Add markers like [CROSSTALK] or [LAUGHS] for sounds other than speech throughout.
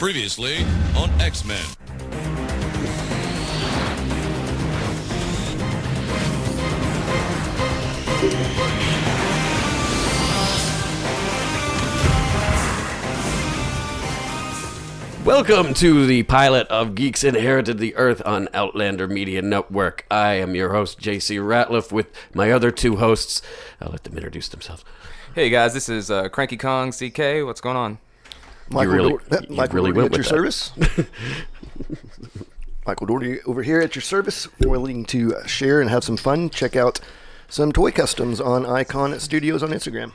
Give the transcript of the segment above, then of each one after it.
Previously on X Men. Welcome to the pilot of Geeks Inherited the Earth on Outlander Media Network. I am your host, JC Ratliff, with my other two hosts. I'll let them introduce themselves. Hey guys, this is uh, Cranky Kong CK. What's going on? Michael, really- Dor- Michael really Doherty at your service. [LAUGHS] Michael Doherty over here at your service, willing to share and have some fun. Check out some toy customs on Icon Studios on Instagram.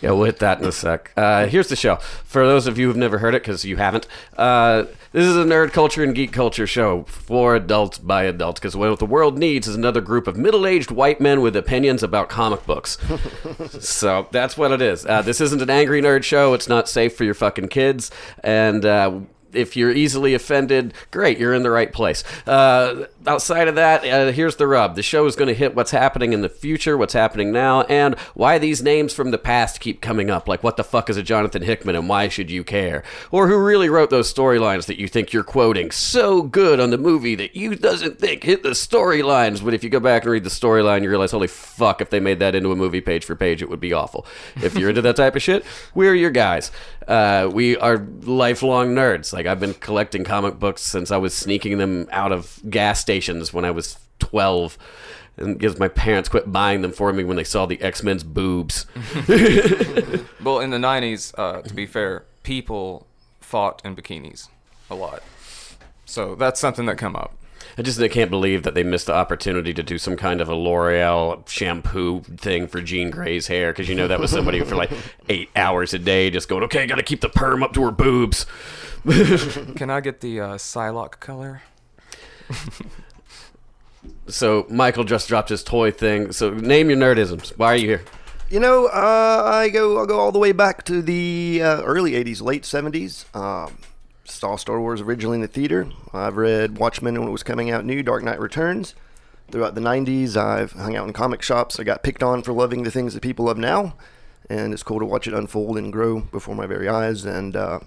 Yeah, we'll hit that in a sec. Uh, here's the show. For those of you who've never heard it, because you haven't, uh, this is a nerd culture and geek culture show for adults by adults, because what the world needs is another group of middle aged white men with opinions about comic books. [LAUGHS] so that's what it is. Uh, this isn't an angry nerd show. It's not safe for your fucking kids. And. If you're easily offended, great, you're in the right place. Uh, outside of that, uh, here's the rub. The show is going to hit what's happening in the future, what's happening now, and why these names from the past keep coming up. Like, what the fuck is a Jonathan Hickman and why should you care? Or who really wrote those storylines that you think you're quoting so good on the movie that you doesn't think hit the storylines. But if you go back and read the storyline, you realize, holy fuck, if they made that into a movie page for page, it would be awful. If you're into that type of shit, we're your guys. Uh, we are lifelong nerds. Like I've been collecting comic books since I was sneaking them out of gas stations when I was 12. And because my parents quit buying them for me when they saw the X Men's boobs. [LAUGHS] Well, in the '90s, uh, to be fair, people fought in bikinis a lot, so that's something that come up. I just I can't believe that they missed the opportunity to do some kind of a L'Oreal shampoo thing for Jean Grey's hair because you know that was somebody for like [LAUGHS] eight hours a day just going, okay, got to keep the perm up to her boobs. [LAUGHS] Can I get the uh, Psylocke color? [LAUGHS] So Michael just dropped his toy thing. So name your nerdisms. Why are you here? You know, uh, I go I'll go all the way back to the uh, early '80s, late '70s. Um, saw Star Wars originally in the theater. I've read Watchmen when it was coming out new, Dark Knight Returns. Throughout the '90s, I've hung out in comic shops. I got picked on for loving the things that people love now, and it's cool to watch it unfold and grow before my very eyes. And uh,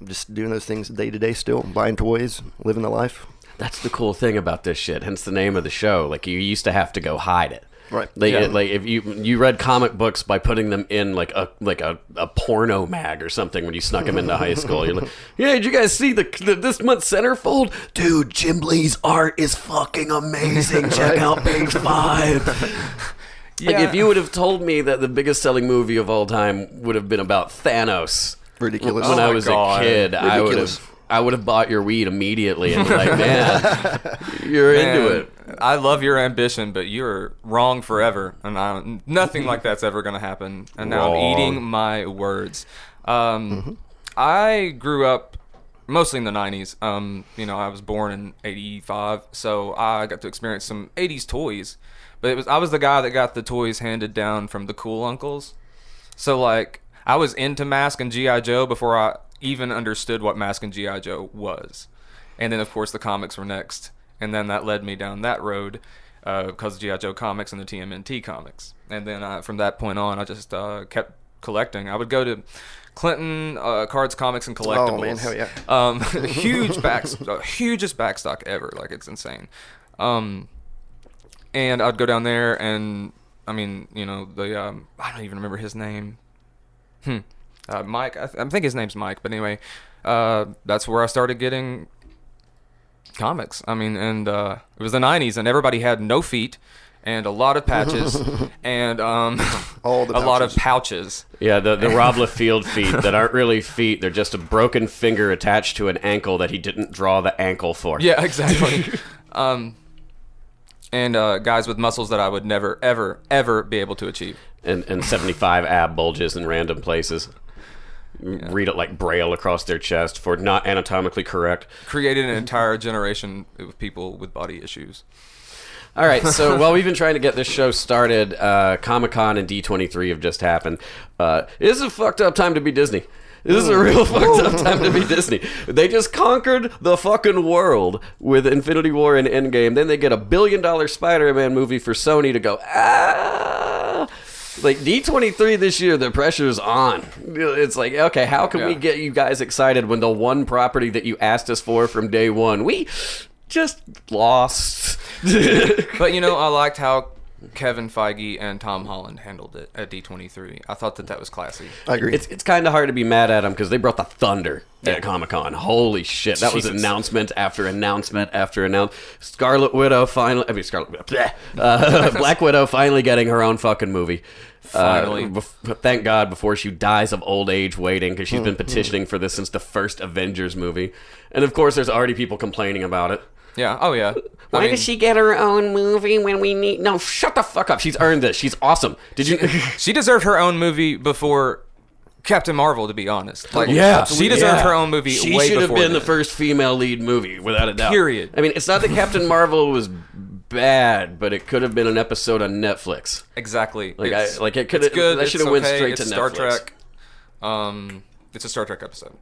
I'm just doing those things day to day still, buying toys, living the life. That's the cool thing about this shit. Hence the name of the show. Like you used to have to go hide it. Right. Like, Yeah. like if you you read comic books by putting them in like a like a, a porno mag or something when you snuck them into high school. You're like, [LAUGHS] yeah, did you guys see the, the this month's centerfold? Dude, Jim Lee's art is fucking amazing. [LAUGHS] Check out page five. [LAUGHS] Like Yeah. if you would have told me that the biggest selling movie of all time would have been about Thanos Ridiculous. when Oh I was God. a kid, I would have I would have bought your weed immediately and be like, man, [LAUGHS] you're into it. I love your ambition, but you're wrong forever, and I, nothing like that's ever going to happen. And now Wrong. I'm eating my words. Um, I grew up mostly in the '90s. Um, you know, I was born in '85, so I got to experience some '80s toys. But it was I was the guy that got the toys handed down from the cool uncles. So like I was into Mask and GI Joe before I even understood what Mask and GI Joe was, and then of course the comics were next, and then that led me down that road uh, because of GI Joe comics and the TMNT comics, and then uh, from that point on I just uh, kept collecting. I would go to Clinton uh, Cards, Comics, and Collectibles. Oh, man, hell yeah. Um, [LAUGHS] [LAUGHS] huge back, uh, hugest backstock ever. Like it's insane. Um, and I'd go down there, and I mean, you know, the um, I don't even remember his name. Hmm. Uh, Mike, I, th- I think his name's Mike, but anyway, uh, that's where I started getting comics. I mean, and uh, it was the '90s, and everybody had no feet and a lot of patches [LAUGHS] and um, All the [LAUGHS] a lot of pouches. pouches. Yeah, the the [LAUGHS] Rob Liefeld feet that aren't really feet; they're just a broken finger attached to an ankle that he didn't draw the ankle for. Yeah, exactly. um, and uh, guys with muscles that I would never, ever, ever be able to achieve. and and seventy five ab bulges in random places. Read it like braille across their chest for not anatomically correct. Created an entire generation of people with body issues. All right, so [LAUGHS] while we've been trying to get this show started, uh, Comic Con and D23 have just happened. Uh, this is a fucked up time to be Disney. This is a real fucked up time to be Disney. They just conquered the fucking world with Infinity War and Endgame. Then they get a billion dollar Spider Man movie for Sony to go, ah. Like D23 this year, the pressure's on. It's like, okay, how can we get you guys excited when the one property that you asked us for from day one, we just lost. [LAUGHS] But you know, I liked how Kevin Feige and Tom Holland handled it at D23. I thought that that was classy. I agree. It's it's kind of hard to be mad at them because they brought the thunder at Comic Con. Holy shit! That was announcement after announcement after announcement. Scarlet Widow finally. I mean, Scarlet Widow. [LAUGHS] bleh. Uh, [LAUGHS] Black Widow finally getting her own fucking movie. Finally. Uh, bef- thank God before she dies of old age waiting because she's been petitioning for this since the first Avengers movie. And of course, there's already people complaining about it. Yeah. Oh yeah. I Why mean, does she get her own movie when we need? No, shut the fuck up. She's earned this. She's awesome. Did you? [LAUGHS] She deserved her own movie before Captain Marvel. To be honest, like Yeah, she deserved yeah. her own movie. She way should have before been the first female lead movie, without a doubt. Period. I mean, it's not that Captain [LAUGHS] Marvel was bad, but it could have been an episode on Netflix. Exactly. Like, It's- I- like, it could- it's good. that should have went straight it's to Star Netflix. Trek. Um, it's a Star Trek episode.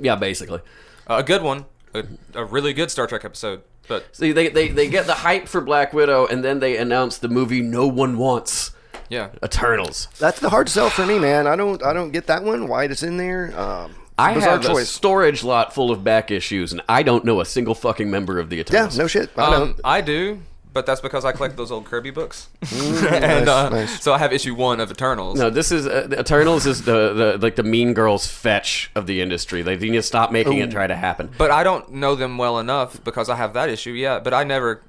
Yeah, basically. Uh, a good one. A, a really good Star Trek episode. But See, they, they they get the hype for Black Widow, and then they announce the movie no one wants, yeah, Eternals. That's the hard sell for me, man. I don't I don't get that one. Why it's in there? Um, I bizarre have a storage lot full of back issues, and I don't know a single fucking member of the Yeah, no shit. I um, don't. I do. But that's because I collect those old Kirby books, [LAUGHS] nice, and uh, nice. so I have issue one of Eternals. No, this is uh, Eternals is the, the like the Mean Girls fetch of the industry. They need to stop making it try to happen. But I don't know them well enough because I have that issue. Yeah, but I never,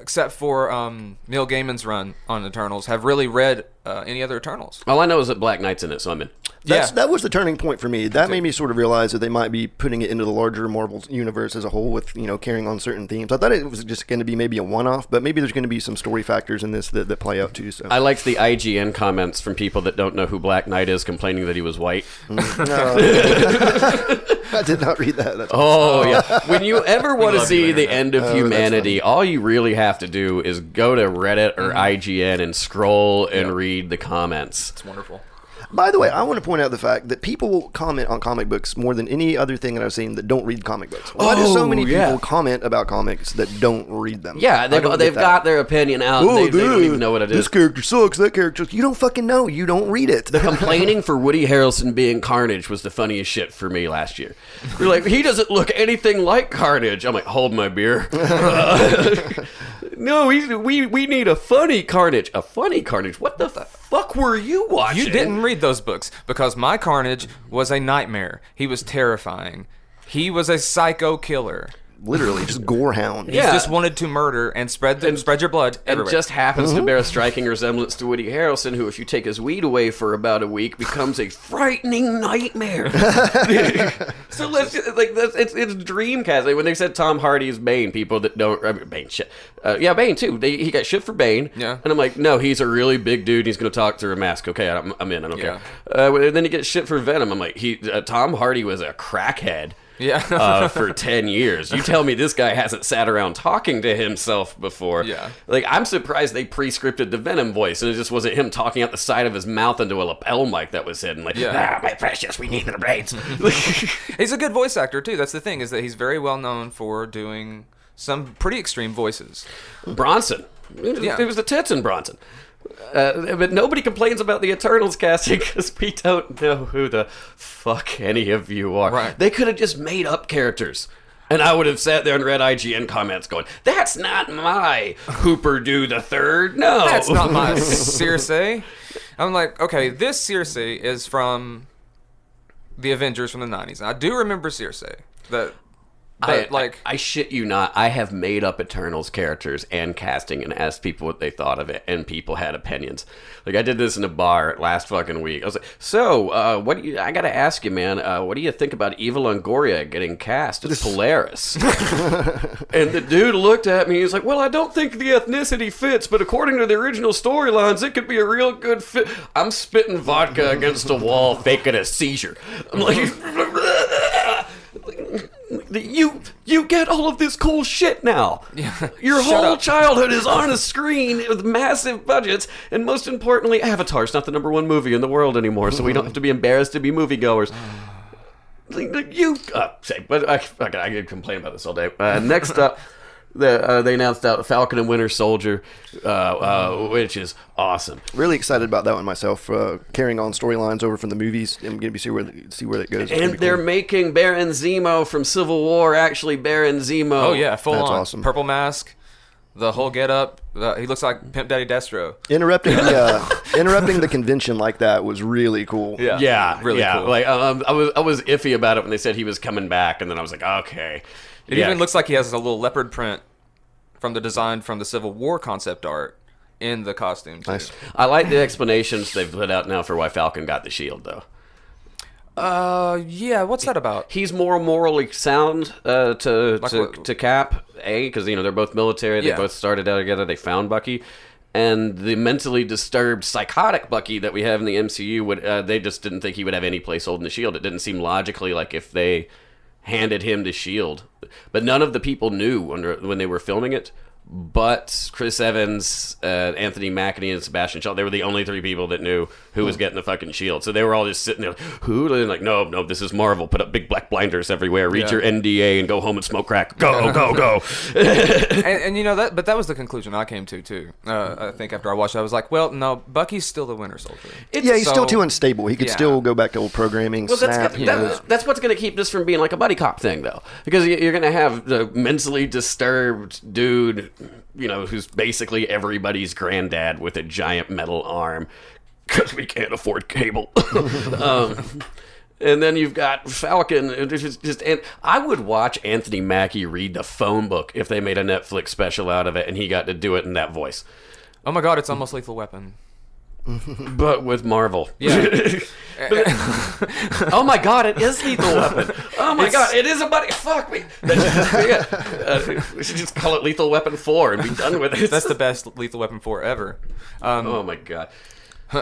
except for um, Neil Gaiman's run on Eternals, have really read uh, any other Eternals. All I know is that Black Knight's in it, so I'm in. That's, yeah. That was the turning point for me. That made me sort of realize that they might be putting it into the larger Marvel universe as a whole with, you know, carrying on certain themes. I thought it was just going to be maybe a one off, but maybe there's going to be some story factors in this that, that play out too. So I liked the IGN comments from people that don't know who Black Knight is, complaining that he was white. [LAUGHS] [LAUGHS] I did not read that. That's Oh yeah. When you ever want to see the end of Oh, humanity, all you really have to do is go to Reddit or Mm-hmm. IGN and scroll and read the comments. It's wonderful. By the way, I want to point out the fact that people will comment on comic books more than any other thing that I've seen that don't read comic books. Why do so Oh, many yeah. people comment about comics that don't read them? Yeah, they've, they've got their opinion out. Oh, they, they don't even know what it is. This character sucks. That character. sucks. You don't fucking know. You don't read it. The [LAUGHS] complaining for Woody Harrelson being Carnage was the funniest shit for me last year. You're like, he doesn't look anything like Carnage. I'm like, hold my beer. [LAUGHS] [LAUGHS] no, we, we we need a funny Carnage. A funny Carnage. What the fuck were you watching? You didn't read those books because my Carnage was a nightmare. He was terrifying. He was a psycho killer. Literally, just gorehound. He Yeah. just wanted to murder and spread the, spread your blood and everywhere. just happens to bear a striking resemblance to Woody Harrelson, who, if you take his weed away for about a week, becomes a frightening nightmare. [LAUGHS] so let's like that's it's it's Dreamcast. Like when they said Tom Hardy is Bane, people that don't I mean, Bane shit. Uh, yeah, Bane too. They, he got shit for Bane. Yeah. and I'm like, no, he's a really big dude. He's going to talk through a mask. Okay, I'm, I'm in. I don't Yeah. care. Uh, and then he gets shit for Venom. I'm like, he uh, Tom Hardy was a crackhead yeah. uh, [LAUGHS] for 10 years. You tell me this guy hasn't sat around talking to himself before. Yeah. Like, I'm surprised they pre scripted the Venom voice and it just wasn't him talking out the side of his mouth into a lapel mic that was hidden. Like, Yeah. ah, my precious, we need the brains. [LAUGHS] he's a good voice actor too. That's the thing is that he's very well known for doing some pretty extreme voices. Bronson. It was, Yeah. it was the tits in Bronson. Uh, but nobody complains about the Eternals casting because we don't know who the fuck any of you are. Right. They could have just made up characters. And I would have sat there and read IGN comments going, that's not my Hooper Do the Third. No. That's not my [LAUGHS] Circe. I'm like, okay, this Circe is from the Avengers from the 90s. And I do remember Circe. That, I, like, I, I shit you not. I have made up Eternals characters and casting and asked people what they thought of it, and people had opinions. Like I did this in a bar last fucking week. I was like, "So, uh, what do you? I gotta ask you, man. Uh, what do you think about Eva Longoria getting cast as [LAUGHS] Polaris?" and the dude looked at me. He's like, "Well, I don't think the ethnicity fits, but according to the original storylines, it could be a real good fit." I'm spitting vodka against a wall, faking a seizure. I'm like. [LAUGHS] You you get all of this cool shit now. Yeah. [LAUGHS] Your Shut whole up. childhood is on a [LAUGHS] screen with massive budgets, and most importantly, Avatar's not the number one movie in the world anymore, so we don't have to be embarrassed to be moviegoers. [SIGHS] You uh, say, but I, I, I could complain about this all day. Uh, next up, [LAUGHS] The, uh, they announced out Falcon and Winter Soldier, uh, uh, which is awesome. Really excited about that one myself. Uh, carrying on storylines over from the movies. I'm going to be see where see where that goes. It's And they're cool. making Baron Zemo from Civil War actually Baron Zemo. Oh yeah, full That's on awesome. purple mask, the whole get up. Uh, he looks like Pimp Daddy Destro. interrupting the uh, [LAUGHS] interrupting the convention like that was really cool. Yeah, really yeah. cool. Like um, I was, I was iffy about it when they said he was coming back, and then I was like, okay. It Yeah. even looks like he has a little leopard print from the design from the Civil War concept art in the costume. Too. Nice. I like the explanations they've put out now for why Falcon got the shield, though. Uh, yeah. What's that about? He's more morally sound uh, to Like to, what- to Cap, a because you know they're both military. They Yeah. both started out together. They found Bucky, and the mentally disturbed, psychotic Bucky that we have in the MCU would uh, they just didn't think he would have any place holding the shield. It didn't seem logically like if they handed him the shield, but none of the people knew when when they were filming it. But Chris Evans, uh, Anthony Mackie, and Sebastian Shaw, they were the only three people that knew who was getting the fucking shield. So they were all just sitting there, like, who? And like, no, no, this is Marvel. Put up big black blinders everywhere. Read Yeah. your NDA and go home and smoke crack. Go, go, go. [LAUGHS] and, and you know that, but that was the conclusion I came to too. Uh, I think after I watched, it, I was like, well, no, Bucky's still the Winter Soldier. Yeah, he's So- still too unstable. He could Yeah. still go back to old programming. Well, that's, that- you that- that's what's going to keep this from being like a buddy cop thing, though, because you're going to have the mentally disturbed dude, you know, who's basically everybody's granddad with a giant metal arm, because we can't afford cable. [LAUGHS] um, and then you've got Falcon. and just, just and I would watch Anthony Mackie read the phone book if they made a Netflix special out of it, and he got to do it in that voice, Oh my God, it's almost Lethal Weapon. But with Marvel. Yeah. [LAUGHS] [LAUGHS] Oh my god, it is Lethal [LAUGHS] Weapon. Oh my It's- god, it is a buddy. Fuck me. Yeah. Uh, we should just call it Lethal Weapon 4 and be done with it. That's the best Lethal Weapon 4 ever. Um, Oh my god.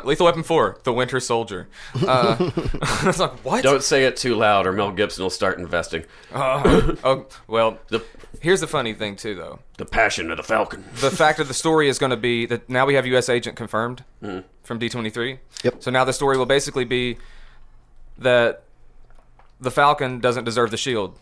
Lethal Weapon 4, The Winter Soldier. Uh, I was like, what? Don't say it too loud or Mel Gibson will start investing. Uh, oh, well, The, here's the funny thing, too, though. the passion of the Falcon. The fact of the story is going to be that now we have U.S. agent confirmed from D23. Yep. So now the story will basically be that the Falcon doesn't deserve the shield.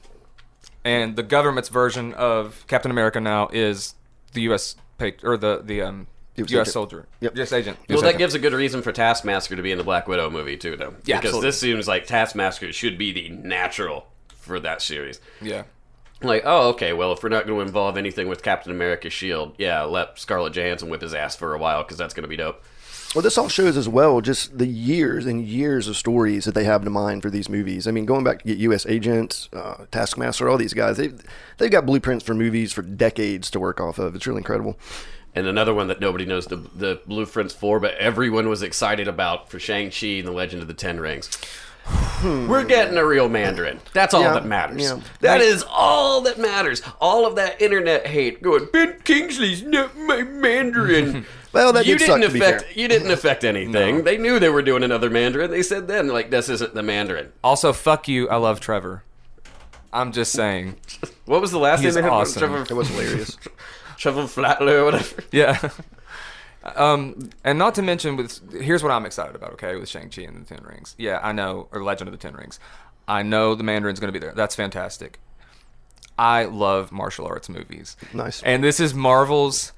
And the government's version of Captain America now is the U.S. pa- or the the um, US U.S. agent. soldier. Yep. U.S. agent. Well, US that agent. gives a good reason for Taskmaster to be in the Black Widow movie, too, though. Yeah, because absolutely. this seems like Taskmaster should be the natural for that series. Yeah. Like, oh, okay, well, if we're not going to involve anything with Captain America's shield, yeah, let Scarlett Johansson whip his ass for a while, because that's going to be dope. Well, this all shows as well just the years and years of stories that they have in mind for these movies. I mean, going back to get U.S. agents, uh, Taskmaster, all these guys, they've, they've got blueprints for movies for decades to work off of. It's really incredible. And another one that nobody knows the the blueprints for, but everyone was excited about for Shang Chi and the Legend of the Ten Rings. We're getting a real Mandarin. That's all Yeah, that matters. yeah. That is all that matters. All of that internet hate going. Ben Kingsley's not my Mandarin. [LAUGHS] Well, that you did didn't to be affect. fair. You didn't affect anything. They knew they were doing another Mandarin. They said then, like, this isn't the Mandarin. Also, fuck you. I love Trevor. I'm just saying. What was the last He's name? they had? awesome. Trevor, It was hilarious. [LAUGHS] Trevor Flatler or whatever. Yeah. [LAUGHS] um, and not to mention with here's what I'm excited about. Okay, with Shang Chi and the Ten Rings. Yeah, I know, or Legend of the Ten Rings. I know the Mandarin's going to be there. That's fantastic. I love martial arts movies. Nice. And this is Marvel's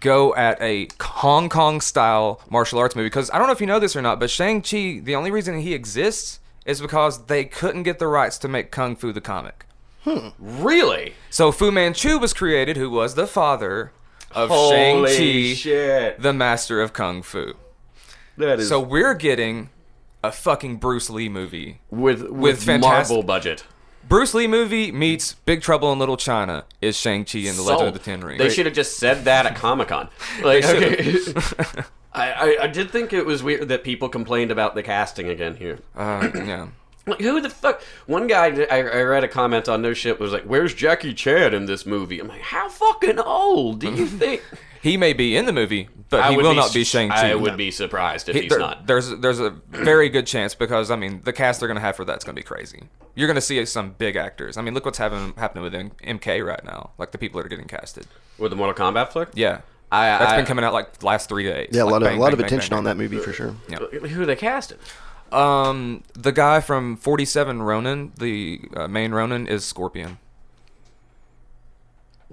go at a Hong Kong style martial arts movie because I don't know if you know this or not, but Shang Chi, the only reason he exists is because they couldn't get the rights to make Kung Fu the comic. Hmm. Really? So Fu Manchu was created, who was the father of Holy Shang-Chi, the master of Kung Fu. That is So we're getting a fucking Bruce Lee movie. with with, with fantastic- Marvel budget. Bruce Lee movie meets Big Trouble in Little China is Shang-Chi and the Legend of the Ten Rings. They should have just said that at Comic Con. [LAUGHS] Like, okay. [LAUGHS] [LAUGHS] I, I, I did think it was weird that people complained about the casting again here. Uh, yeah. Like, who the fuck? One guy, I, I read a comment on No Shit was like, "Where's Jackie Chan in this movie?" I'm like, "How fucking old do you [LAUGHS] think?" He may be in the movie, but I he will be not be s- Shang-Chi. I would be surprised if He- he's there- not. There's there's a very good chance because I mean the cast they're gonna have for that's gonna be crazy. You're gonna see some big actors. I mean look what's happening happening with MK right now. Like the people that are getting casted. With the Mortal Kombat flick? Yeah, I- that's I- been coming out like the last three days. Yeah, a lot of bang, a lot bang, of bang, attention bang, on bang. that movie for sure. Yeah. Who they casted? Um, the guy from 47 Ronin, the uh, main Ronin, is Scorpion.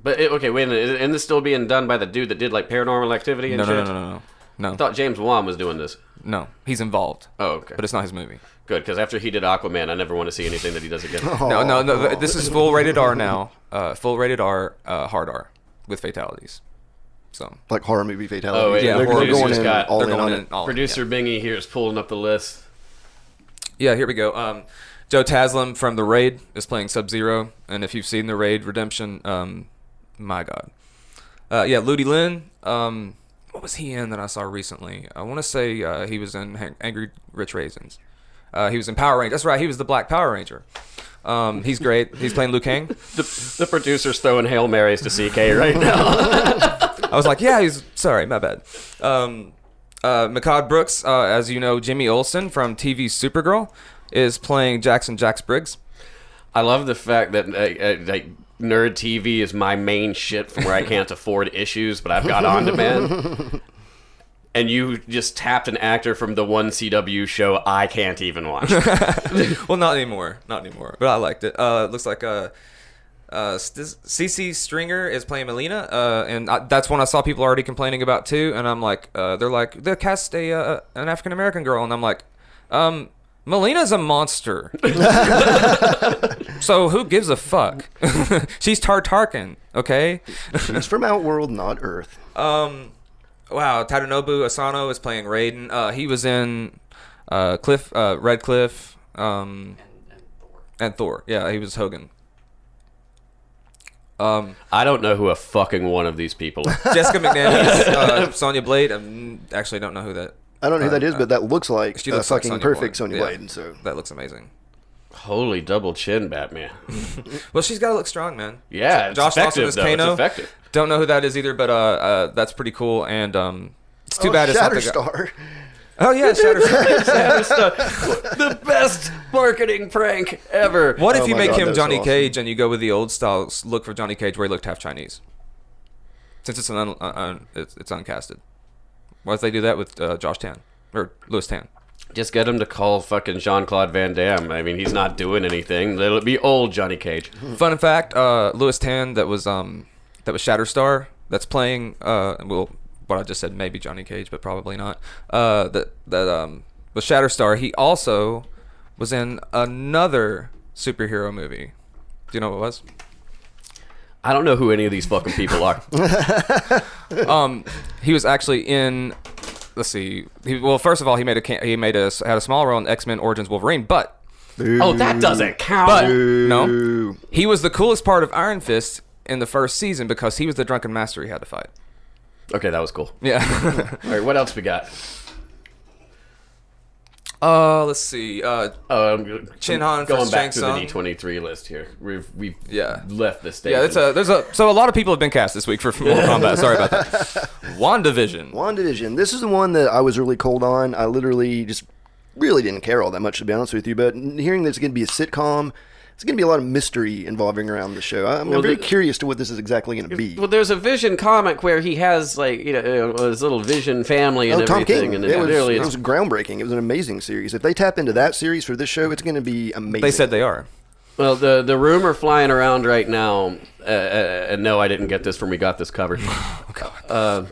But it, okay, wait a minute. Isn't this still being done by the dude that did like Paranormal Activity and No, no, shit? no, no, no, no, I thought James Wan was doing this. no. He's involved. Oh, okay. But it's not his movie. Good, because after he did Aquaman, I never want to see anything that he does again. [LAUGHS] No, no, no. This is full rated R now. Uh, full rated R, uh, hard R, with fatalities. So like horror movie fatality. Oh, wait, Yeah, they're, they're going just in got- all they're in going on in it. all. Producer Bingy here is pulling up the list. Yeah, here we go. Um, Joe Taslim from The Raid is playing Sub Zero, and if you've seen The Raid Redemption, um, my God. Uh, yeah, Ludi Lin. Um, what was he in that I saw recently? I want to say uh, he was in Hang- Angry Rich Raisins. Uh, he was in Power Ranger. That's right. He was the Black Power Ranger. Um, he's great. He's playing Liu Kang. [LAUGHS] The, the producer's throwing hail marys to CK right now. [LAUGHS] I was like, yeah, he's sorry, my bad. Um, uh, Mehcad Brooks, uh, as you know, Jimmy Olsen from TV Supergirl is playing Jackson Jax Briggs. I love the fact that uh, uh, like nerd TV is my main shit from where I can't [LAUGHS] afford issues, but I've got on demand. [LAUGHS] And you just tapped an actor from the one CW show I can't even watch. [LAUGHS] well, not anymore, not anymore. But I liked it. Uh, it looks like uh, uh, Sisi Stringer is playing Melina, uh, and I, that's one I saw people already complaining about too. And I'm like, uh, they're like, they cast a uh, an African American girl, and I'm like, um, Melina's a monster. [LAUGHS] so who gives a fuck? [LAUGHS] She's Tartarkin, okay? She's from Outworld, not Earth. Um, wow, Tadanobu Asano is playing Raiden. Uh, he was in uh, Cliff, uh, Red Cliff, um, and Thor. Yeah, he was Hogun. Um, I don't know who a fucking one of these people is. [LAUGHS] Jessica McNamee, [LAUGHS] uh, Sonya Blade. I actually don't know who that. I don't know who that Uh, but that looks like She a looks like fucking Sonya perfect Blade. Sonya Yeah. Blade. And so That looks amazing. Holy double chin, Batman. [LAUGHS] Well, she's got to look strong, man. Yeah, it's Josh Lawson is though. It's Kano. effective. Don't know who that is either, but uh, uh, that's pretty cool. And um, it's too oh, bad it's not the guy. Shatterstar. Oh yeah, [LAUGHS] Shatterstar. the best marketing prank ever. What if Oh you my make God, him that's Johnny awesome. Cage and you go with the old style s- look for Johnny Cage where he looked half Chinese? Since it's an un, uh, un, it's, it's uncasted. Why if they do that with uh, Josh Tan or Lewis Tan? Just get him to call fucking Jean Claude Van Damme. I mean, he's not doing anything. It'll be old Johnny Cage. [LAUGHS] Fun fact: uh, Lewis Tan that was um that was Shatterstar that's playing uh well what I just said maybe Johnny Cage but probably not uh that that um was Shatterstar. He also was in another superhero movie. Do you know what it was? I don't know who any of these fucking people are. [LAUGHS] um, he was actually in. Let's see. He, well, first of all, he made a he made a had a small role in X Men Origins Wolverine, but oh, that doesn't count. but no, he was the coolest part of Iron Fist in the first season because he was the drunken master he had to fight. Okay, that was cool. Yeah. [LAUGHS] All right, what else we got? uh, let's see. Uh, Oh, I'm Chin Han going back Shang to the Tsung. D23 list here. We've we've Yeah. left the stage. yeah, it's a there's a so a lot of people have been cast this week for [LAUGHS] Mortal Kombat. Sorry about that. [LAUGHS] WandaVision. WandaVision. This is the one that I was really cold on. I literally just really didn't care all that much, to be honest with you. But hearing that it's going to be a sitcom, it's going to be a lot of mystery involving around the show. I'm, Well, I'm very the- curious to what this is exactly going to be. Well, there's a Vision comic where he has like you know uh, his little Vision family and Oh, Tom everything, King. and It was, it was groundbreaking. It was an amazing series. If they tap into that series for this show, it's going to be amazing. They said they are. Well, the the rumor flying around right now, uh, uh, and no, I didn't get this from we got this covered, [LAUGHS] Oh uh,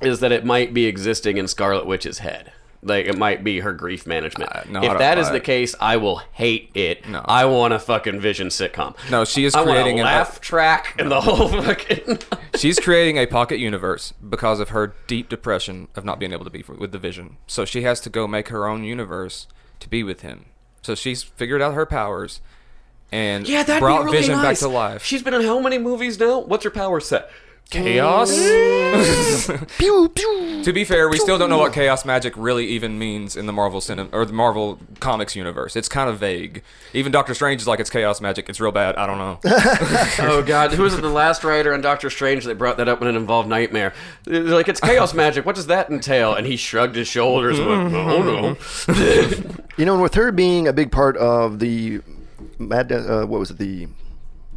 is that it might be existing in Scarlet Witch's head. Like it might be her grief management. Uh, no, if that is the case, I will hate it. No. I want a fucking Vision sitcom. No, she is I creating a an- laugh track and the whole [LAUGHS] fucking. [LAUGHS] She's creating a pocket universe because of her deep depression of not being able to be with the Vision. So she has to go make her own universe to be with him. So she's figured out her powers and yeah, that'd brought be really Vision nice. back to life. She's been in how many movies now? What's her power set? Chaos. [LAUGHS] pew pew. to be fair, we still don't know what chaos magic really even means in the Marvel cinema or the Marvel comics universe. It's kind of vague. Even Doctor Strange is like it's chaos magic. It's real bad. I don't know. [LAUGHS] [LAUGHS] oh god, who was it? The last writer on Doctor Strange that brought that up when it involved Nightmare. They're Like it's chaos magic. What does that entail? And he shrugged his shoulders. and went, oh no. You know, and with her being a big part of the madness, uh, what was it? The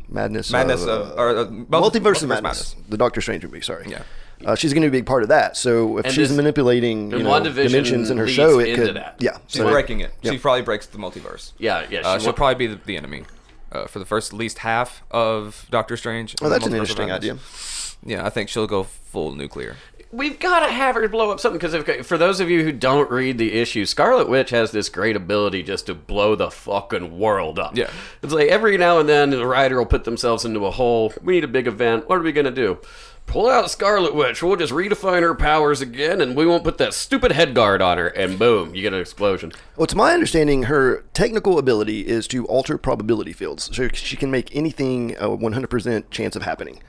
madness, Madness of, of uh, or, uh, multiverse of Multiverse madness. The Doctor Strange movie. Sorry. Yeah. Uh, she's going to be a big part of that. So if And she's this- manipulating you and know, WandaVision dimensions in her leads show, it into could. that. Yeah. She's so- breaking it. She probably breaks the multiverse. Yeah, yeah. Uh, she she'll wa- probably be the, the enemy. uh, for the first at least half of Doctor Strange. Oh, that's an Multiverse of interesting Madness. idea. Yeah, I think she'll go full nuclear. We've got to have her blow up something because for those of you who don't read the issue, Scarlet Witch has this great ability just to blow the fucking world up. Yeah. it's like every now and then the writer will put themselves into a hole. We need a big event. What are we gonna do? Pull out Scarlet Witch. We'll just redefine her powers again, and we won't put that stupid head guard on her. And boom, you get an explosion. Well, to my understanding, her technical ability is to alter probability fields, so she can make anything a 100% chance of happening.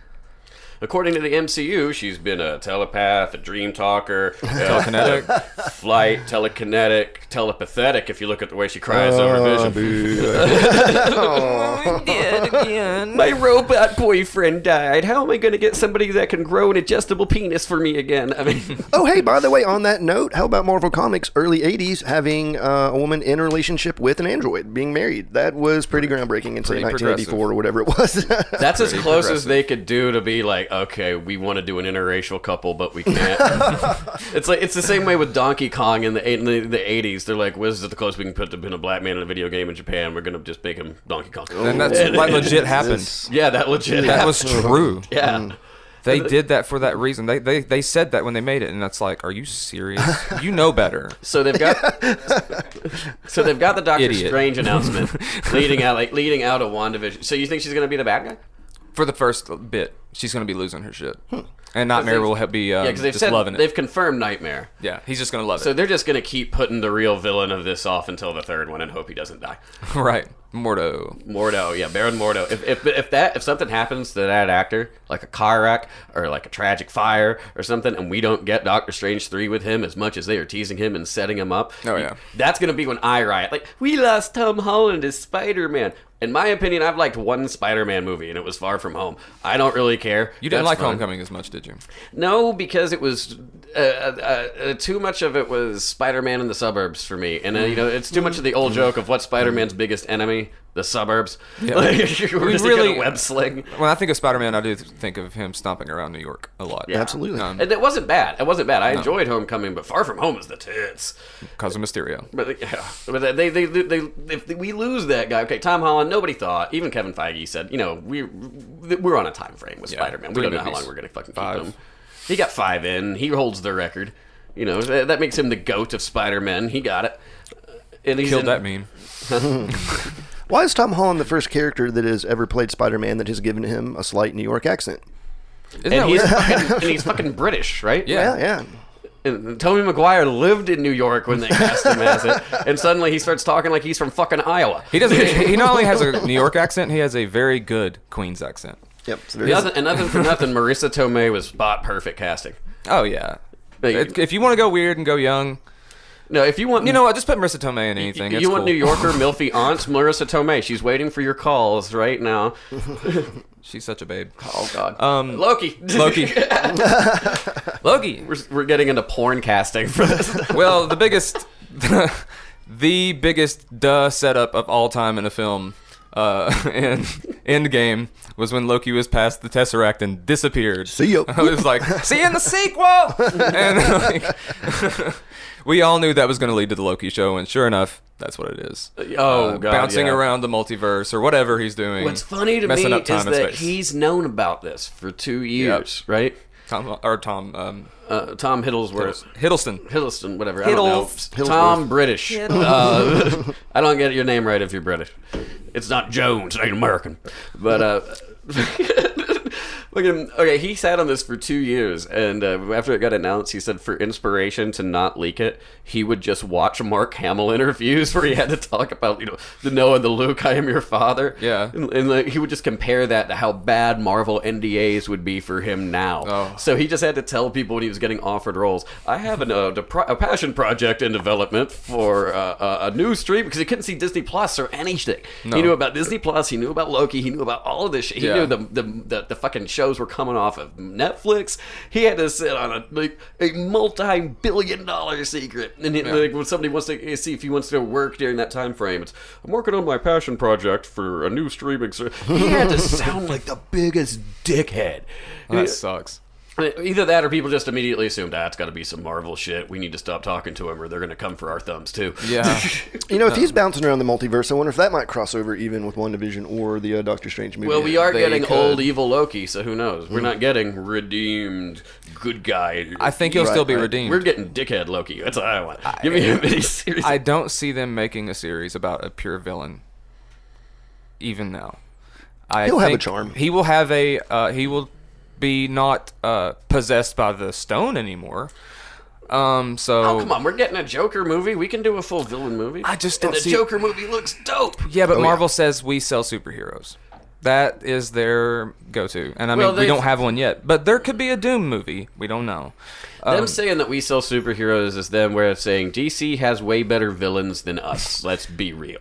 According to the MCU, she's been a telepath, a dream talker, [LAUGHS] Telekinetic. flight, telekinetic, telepathetic. If you look at the way she cries over Vision. [LAUGHS] [LAUGHS] My robot boyfriend died. How am I going to get somebody that can grow an adjustable penis for me again? I mean, Oh, hey, by the way, on that note, how about Marvel Comics early 80s having uh, a woman in a relationship with an android being married? That was pretty groundbreaking in, say, 1984 or whatever it was. that's as close as they could do to be like, okay, we want to do an interracial couple, but we can't. [LAUGHS] it's like it's the same way with Donkey Kong in the eight- in the, the 80s. They're like, "This is the closest we can put to being a black man in a video game in Japan. We're gonna just make him Donkey Kong." and that's like legit happened. Yeah, that legit. That happened. was true. [LAUGHS] yeah. Mm. They did that for that reason. They, they they said that when they made it, and that's like, are you serious? You know better. [LAUGHS] So they've got, so they've got the Doctor Idiot. Strange announcement leading out, like leading out of Wandavision. So you think she's gonna be the bad guy? For the first bit, she's gonna be losing her shit, and Nightmare will ha- be um, yeah, because they've just said loving it. they've confirmed Nightmare. Yeah, he's just gonna love So it. So they're just gonna keep putting the real villain of this off until the third one and hope he doesn't die. [LAUGHS] right, Mordo. Mordo, yeah, Baron Mordo. If, if if that if something happens to that actor, like a car wreck or like a tragic fire or something, and we don't get Doctor Strange three with him as much as they are teasing him and setting him up, Oh, yeah. that's gonna be when I riot. Like we lost Tom Holland as Spider Man. In my opinion, I've liked one Spider Man movie, and it was Far From Home. I don't really care. You didn't That's like fine. Homecoming as much, did you? No, because it was uh, uh, uh, too much of it was Spider-Man in the suburbs for me, and uh, you know it's too much of the old joke of what's Spider-Man's biggest enemy, the suburbs. Yeah. [LAUGHS] Like, we're just really really- a web sling. When I think of Spider-Man, I do think of him stomping around New York a lot. Yeah. Absolutely. Um, And it wasn't bad. It wasn't bad. I enjoyed Homecoming, but Far From Home is the tits. Cause of Mysterio. But yeah, but they, they, they, they, if we lose that guy, okay, Tom Holland. Nobody thought. Even Kevin Feige said, you know, we we're on a time frame with Yeah, Spider-Man. We don't know how long we're gonna fucking Five. keep him. He got five in. He holds the record. You know that, that makes him the goat of Spider-Man. He got it. And he's Killed in- that meme. [LAUGHS] [LAUGHS] Why is Tom Holland the first character that has ever played Spider Man that has given him a slight New York accent? Isn't And that he's, weird? fucking, [LAUGHS] and he's fucking British, right? Yeah. Yeah, yeah. And Tobey Maguire lived in New York when they cast him as it, and suddenly he starts talking like he's from fucking Iowa. He doesn't. He he not only has a [LAUGHS] New York accent, he has a very good Queens accent. Yep. It's very Nothing, and nothing for nothing, Marisa Tomei was spot perfect casting. Oh yeah. Like- If- if you want to go weird and go young, No, if you want, you know what? Just put Marisa Tomei in anything. you It's want cool. New Yorker Milfy aunt Marisa Tomei. She's waiting for your calls right now. [LAUGHS] She's such a babe. Oh God, Um, Loki, Loki. [LAUGHS] Loki. we're, we're getting into porn casting for this. [LAUGHS] Well, the biggest, the biggest duh setup of all time in a film, uh, in Endgame was when Loki was past the Tesseract and disappeared. See ya. I was like, see you in the sequel. and like, we all knew that was going to lead to the Loki show, and sure enough, that's what it is. Oh, Uh, God, bouncing yeah. around the multiverse or whatever he's doing. What's funny to messing me up time is that space. he's known about this for two years, right? Tom or Tom um, Uh, Tom Hiddlesworth. Hiddleston. Hiddleston, whatever. I don't know. Hiddles- Tom British. Uh, [LAUGHS] I don't get your name right if you're British. It's not Jones, I ain't American. But uh, [LAUGHS] look at him. Okay, he sat on this for two years, and uh, after it got announced, he said for inspiration to not leak it, he would just watch Mark Hamill [LAUGHS] interviews where he had to talk about you know the Noah and the Luke, I am your father. Yeah. and, and like, he would just compare that to how bad Marvel NDAs would be for him now. Oh. So he just had to tell people when he was getting offered roles, I have an, uh, a passion project in development for uh, a, new stream because he couldn't see Disney Plus or anything. No. He knew about Disney Plus, he knew about Loki, he knew about all of this shit. He Yeah. knew the, the, the, the fucking shows were coming off of Netflix. He had to sit on a like a multi billion dollar secret. And he, like, when somebody wants to see if he wants to work during that time frame, it's I'm working on my passion project for a new streaming service. He had to [LAUGHS] sound like the biggest dickhead. That sucks. Either that or people just immediately assumed, ah, it's got to be some Marvel shit. We need to stop talking to him or they're going to come for our thumbs too. Yeah. [LAUGHS] You know, if he's bouncing around the multiverse, I wonder if that might cross over even with WandaVision or the uh, Doctor Strange movie. Well, we are They getting could. old evil Loki, so who knows? We're not getting redeemed good guy. I think he'll Right, still be right. redeemed. We're getting dickhead Loki. That's what I want. Give me a [LAUGHS] mini series. I don't see them making a series about a pure villain, even now. I He'll have a think charm. He will have a. Uh, he will be not uh, possessed by the stone anymore. Um. So. Oh, come on. We're getting a Joker movie. We can do a full villain movie. I just And don't the see- Joker movie looks dope. Yeah, but Oh, yeah. Marvel says we sell superheroes. That is their go-to, and I Well, mean we they've- don't have one yet. But there could be a Doom movie. We don't know. them Um, saying that we sell superheroes is them where it's saying DC has way better villains than us. Let's be real.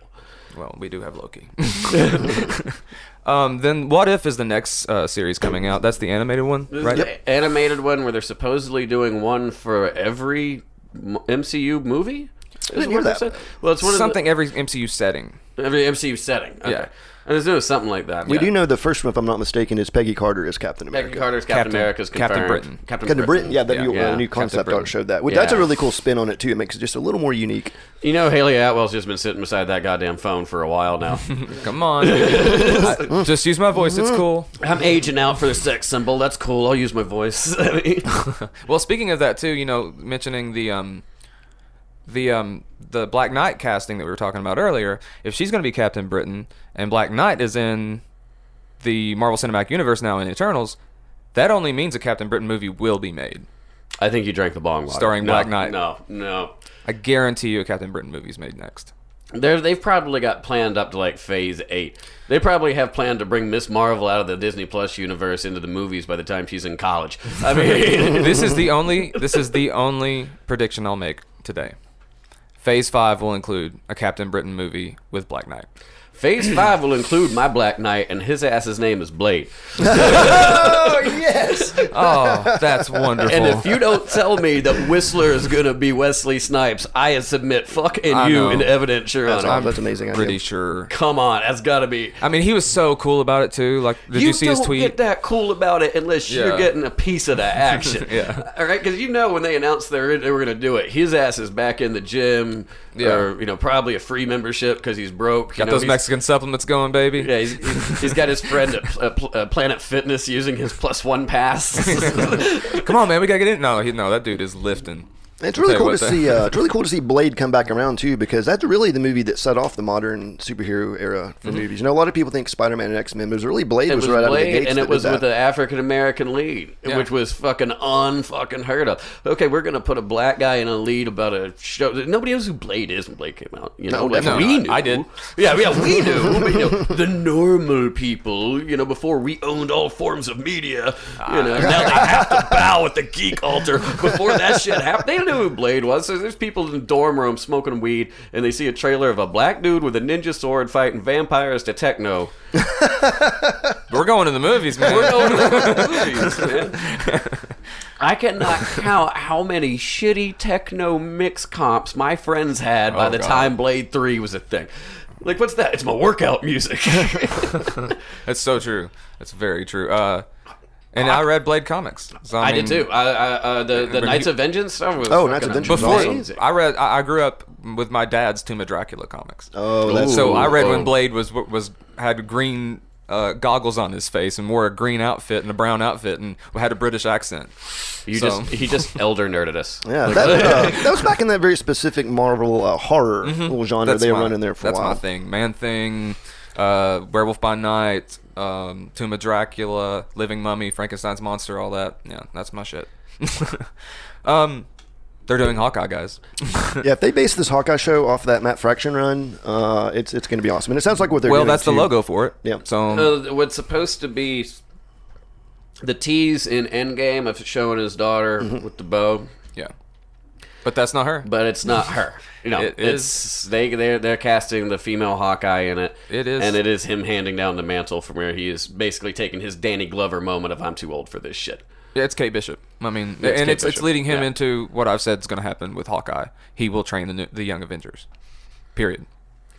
Well, we do have Loki. [LAUGHS] [LAUGHS] um, then what if is the next uh, series coming out? That's the animated one, This right? is the animated one where they're supposedly doing one for every m- MCU movie. Is didn't what hear they that. said? Well, it's one Something every MCU setting. every MCU setting. Okay. Yeah. And it's doing something like that. We yeah. do know the first one, if I'm not mistaken, is Peggy Carter as Captain America. Peggy Carter's Captain, Captain- America's Captain. Britain. Captain, Captain Britain, yeah, that Yeah. new, Yeah. uh, new concept art showed that. Well, That's a really cool spin on it too. It makes it just a little more unique. You know, Hayley Atwell's just been sitting beside that goddamn phone for a while now. [LAUGHS] Come on, I- [LAUGHS] just use my voice. It's cool. I'm aging out for the sex symbol. That's cool. I'll use my voice. [LAUGHS] Well, speaking of that too, you know, mentioning the um, the um, the Black Knight casting that we were talking about earlier. If she's going to be Captain Britain and Black Knight is in the Marvel Cinematic Universe now in Eternals, that only means a Captain Britain movie will be made. I think you drank the bong water. Starring No, Black Knight. No, no. I guarantee you, a Captain Britain movie is made next. They're, they've probably got planned up to like phase eight. They probably have planned to bring Miss Marvel out of the Disney Plus universe into the movies by the time she's in college. I mean, [LAUGHS] this is the only this is the only prediction I'll make today. Phase five will include a Captain Britain movie with Black Knight. Phase five will include my Black Knight, and his ass's name is Blade. [LAUGHS] Oh yes, [LAUGHS] Oh, that's wonderful. And if you don't tell me that Whistler is gonna be Wesley Snipes, I submit fucking I you know. in evidence, Your that's, Honor. awesome. that's amazing. idea. pretty sure. Come on, that's gotta be. I mean, he was so cool about it too. Like, did you, see his don't tweet? get that cool about it unless you're getting a piece of the [LAUGHS] action. Yeah. All right, because you know when they announced they were going to do it, his ass is back in the gym, Yeah. or you know probably a free membership because he's broke. You Got know, those Mexican supplements going, baby. Yeah, he's, he's, he's got his friend at uh, uh, Planet Fitness using his plus one pass. [LAUGHS] Come on, man, we gotta get in. No, he, no, that dude is lifting. It's really cool to see. Uh, it's really [LAUGHS] cool to see Blade come back around too, because that's really the movie that set off the modern superhero era for movies. You know, a lot of people think Spider-Man and X-Men, but it was really Blade Mm-hmm. It was, was right out of the Blade, gates. and it was with an African American lead, Yeah. which was fucking unfucking heard of. Okay, we're gonna put a black guy in a lead about a show. Nobody knows who Blade is when Blade came out. You know, No, like definitely we not. knew. I did. Yeah, yeah, we [LAUGHS] knew. but, you know, the normal people. You know, before we owned all forms of media. You know, now they have to bow at the geek altar. Before that shit happened, knew who Blade was. So there's people in the dorm room smoking weed, and they see a trailer of a black dude with a ninja sword fighting vampires to techno. [LAUGHS] We're going to the movies, man. We're going to the movies, [LAUGHS] man. I cannot count how many shitty techno mix comps my friends had by Oh, the God. time Blade 3 was a thing. Like, what's that? It's my workout music. [LAUGHS] That's so true. That's very true. Uh, and I read Blade comics. So, I, I did too. I, I, uh, the the Knights you- of Vengeance stuff was Oh, Knights of fucking Vengeance was Before amazing. I read, I, I grew up with my dad's Tomb of Dracula comics. Oh, that's so cool. I read oh. when Blade was was had green uh, goggles on his face and wore a green outfit and a brown outfit and had a British accent. You So- just he just [LAUGHS] elder nerded us. Yeah, that, uh, [LAUGHS] that was back in that very specific Marvel uh, horror little genre Mm-hmm. That's they were my- running there for That's a while. my thing. Man Thing, uh, Werewolf by Night, um, Tomb of Dracula, Living Mummy, Frankenstein's Monster, all that. Yeah, that's my shit. [LAUGHS] um, they're doing Hawkeye, guys. [LAUGHS] Yeah, if they base this Hawkeye show off that Matt Fraction run, uh, it's it's going to be awesome. And it sounds like what they're well, doing. that's the logo for it. Yeah. So Uh, what's supposed to be the tease in Endgame of showing his daughter Mm-hmm. with the bow, yeah, but that's not her. but it's not her. [LAUGHS] You know, It it's they they're they're casting the female Hawkeye in it. It is. and it is him handing down the mantle from where he is basically taking his Danny Glover moment of I'm too old for this shit. Yeah, it's Kate Bishop. I mean, it's and Kate it's it's leading him Yeah. into what I've said is going to happen with Hawkeye. He will train the new, the young Avengers. Period.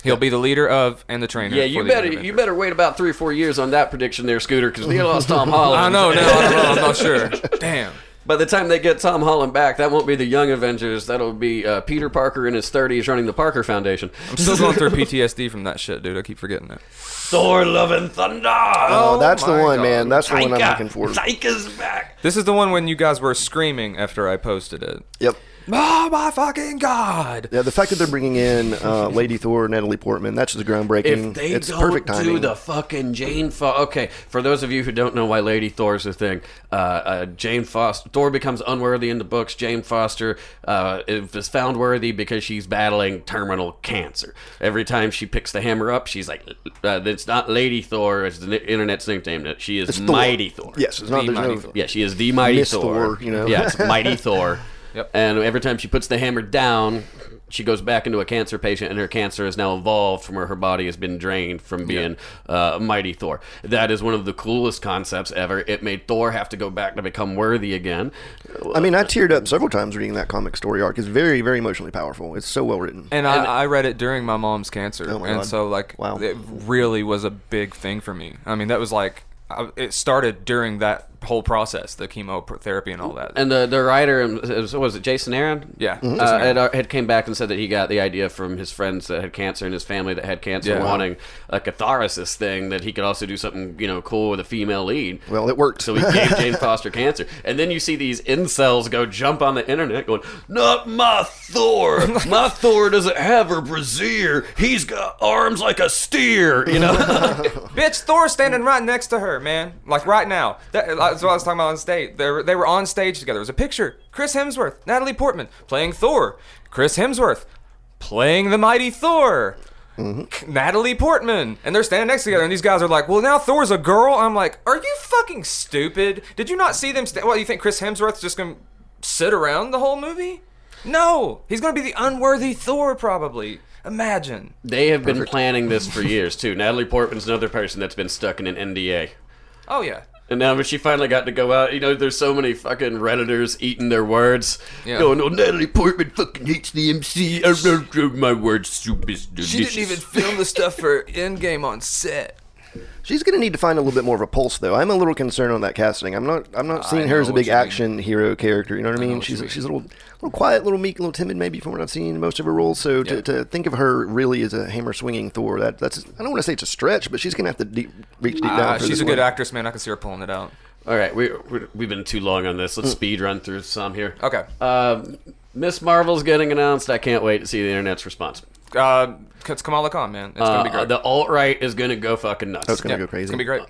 He'll be the leader of and the trainer. Yeah, you better you better wait about three or four years on that prediction there, Scooter, because we lost Tom [LAUGHS] Holland. I know. No, I don't know. I'm not sure. [LAUGHS] Damn. By the time they get Tom Holland back, that won't be the Young Avengers. That'll be uh, Peter Parker in his 30s running the Parker Foundation. I'm still going through [LAUGHS] PTSD from that shit, dude. I keep forgetting that. Thor, Love, and Thunder. Oh, that's the one, God. man. That's the one I'm Taika. looking for. Taika's back. This is the one when you guys were screaming after I posted it. Yep. Oh my fucking god! Yeah, the fact that they're bringing in uh, Lady Thor, and Natalie Portman, that's just groundbreaking. If they it's don't perfect do the fucking Jane Foster, okay. For those of you who don't know why Lady Thor's a thing, uh, uh, Jane Foster, Thor becomes unworthy in the books. Jane Foster uh, is found worthy because she's battling terminal cancer. Every time she picks the hammer up, she's like, uh, "It's not Lady Thor. It's the internet's nickname. it. She is It's Mighty Thor." Yes, it's not. The There's Mighty no. Thor. Yeah, she is the mighty Thor. Thor, you know? Yeah, it's mighty [LAUGHS] Thor. Yep. And every time she puts the hammer down, she goes back into a cancer patient, and her cancer has now evolved from where her body has been drained from being uh, mighty Thor. That is one of the coolest concepts ever. It made Thor have to go back to become worthy again. I mean, I teared up several times reading that comic story arc. It's very, very emotionally powerful. It's so well written. And, I, I read it during my mom's cancer, Oh my and God. so like, Wow. it really was a big thing for me. I mean, that was like, it started during that whole process, the chemotherapy and all that. And the the writer, um, was was it Jason Aaron? Yeah, uh, Jason Aaron. had, uh, had came back and said that he got the idea from his friends that had cancer and his family that had cancer, Yeah. wanting a catharsis thing that he could also do something you know cool with a female lead. Well, it worked. So he gave Jane [LAUGHS] Foster cancer, and then you see these incels go jump on the internet, going, "Not my Thor! My [LAUGHS] Thor doesn't have a brassiere. He's got arms like a steer." You know. [LAUGHS] Bitch, Thor's standing right next to her, man. Like right now. That, that's what I was talking about on stage. They were, they were on stage together. It was a picture. Chris Hemsworth, Natalie Portman playing Thor. Chris Hemsworth playing the mighty Thor. Mm-hmm. Natalie Portman. And they're standing next to together, and these guys are like, well, now Thor's a girl? I'm like, are you fucking stupid? Did you not see them? Sta- what, you think Chris Hemsworth's just going to sit around the whole movie? No. He's going to be the unworthy Thor, probably. Imagine. they have been planning this for years too. Natalie Portman's another person that's been stuck in an NDA. Oh, yeah. And now when she finally got to go out, you know, there's so many fucking redditors eating their words. Yeah. Going, oh, Natalie Portman fucking hates the MC. Know my word soup is delicious. She didn't even film the stuff for Endgame on set. She's going to need to find a little bit more of a pulse, though. I'm a little concerned on that casting. I'm not. I'm not seeing her as a big you mean. action hero character. You know what I mean? what She's you she's a little, little quiet, little meek, a little timid, maybe from what I've seen in most of her roles. So Yeah. to, to think of her really as a hammer swinging Thor, that that's I don't want to say it's a stretch, but she's going to have to deep, reach deep down. Uh, for she's this a good one. actress, man. I can see her pulling it out. All right, we, we, we've been too long on this. Let's speed run through some here. Okay. Um, Miss Marvel's getting announced. I can't wait to see the internet's response. Uh, it's Kamala Khan, man. It's gonna be Uh, great. the alt right is going to go fucking nuts. That's going to Yeah, go crazy. It's gonna be great.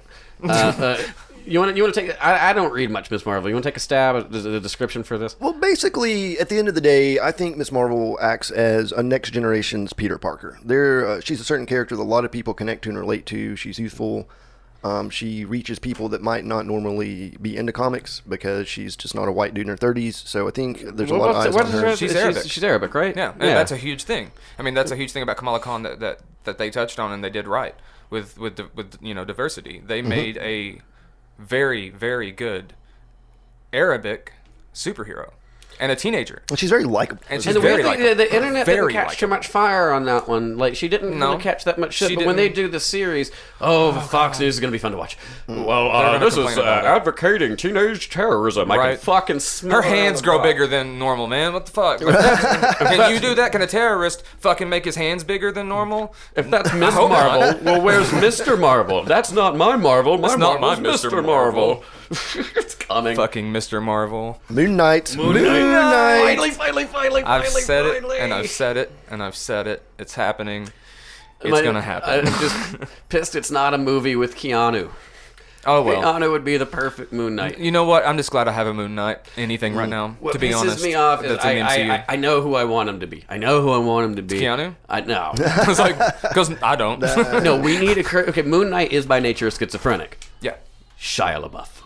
Uh, uh, [LAUGHS] you want to you want to take? I, I don't read much Miss Marvel. You want to take a stab at the, the description for this? Well, basically, at the end of the day, I think Miss Marvel acts as a next generation's Peter Parker. There, uh, she's a certain character that a lot of people connect to and relate to. She's youthful. Um, she reaches people that might not normally be into comics because she's just not a white dude in her 30s. So I think there's a lot of What's- eyes on her. her- She's Arabic. She's, Arabic, right? Yeah, and that's a huge thing. I mean, that's a huge thing about Kamala Khan that, that, that they touched on and they did right with with di- with you know diversity. They Mm-hmm. made a very very good Arabic superhero and a teenager. Well, she's very likable. And And she's the very weird thing, the, likable. the internet Very didn't catch too much fire on that one. Like she didn't No. really catch that much shit. She but when they do the series, oh, Fox News is going to be fun to watch. Well, uh, this is uh, complain about it. advocating teenage terrorism. I can Right. fucking smell Her hands grow bigger than normal, man. What the fuck? [LAUGHS] Like, [LAUGHS] can you do that? Can a terrorist fucking make his hands bigger than normal? If that's [LAUGHS] Miss. Marvel, well, where's Mr. Marvel? That's not my Marvel. My That's not my Marvel's Mr. Mr. Marvel. [LAUGHS] it's coming. Fucking Mr. Marvel. Moon Knight. Moon Knight. Finally, finally, finally, I've finally, said finally. it, and I've said it, and I've said it. It's happening. It's My- gonna happen. I'm just [LAUGHS] pissed it's not a movie with Keanu. oh well. Keanu would be the perfect Moon Knight. You know what? I'm just glad I have a Moon Knight. Anything right mm. now, What to be pisses honest. me off is that's I, in I, MCU. I, I know who I want him to be. I know who I want him to be. Keanu? I know. [LAUGHS] it's like because I don't. no, we need a cur- okay. Moon Knight is by nature schizophrenic. yeah, Shia LaBeouf.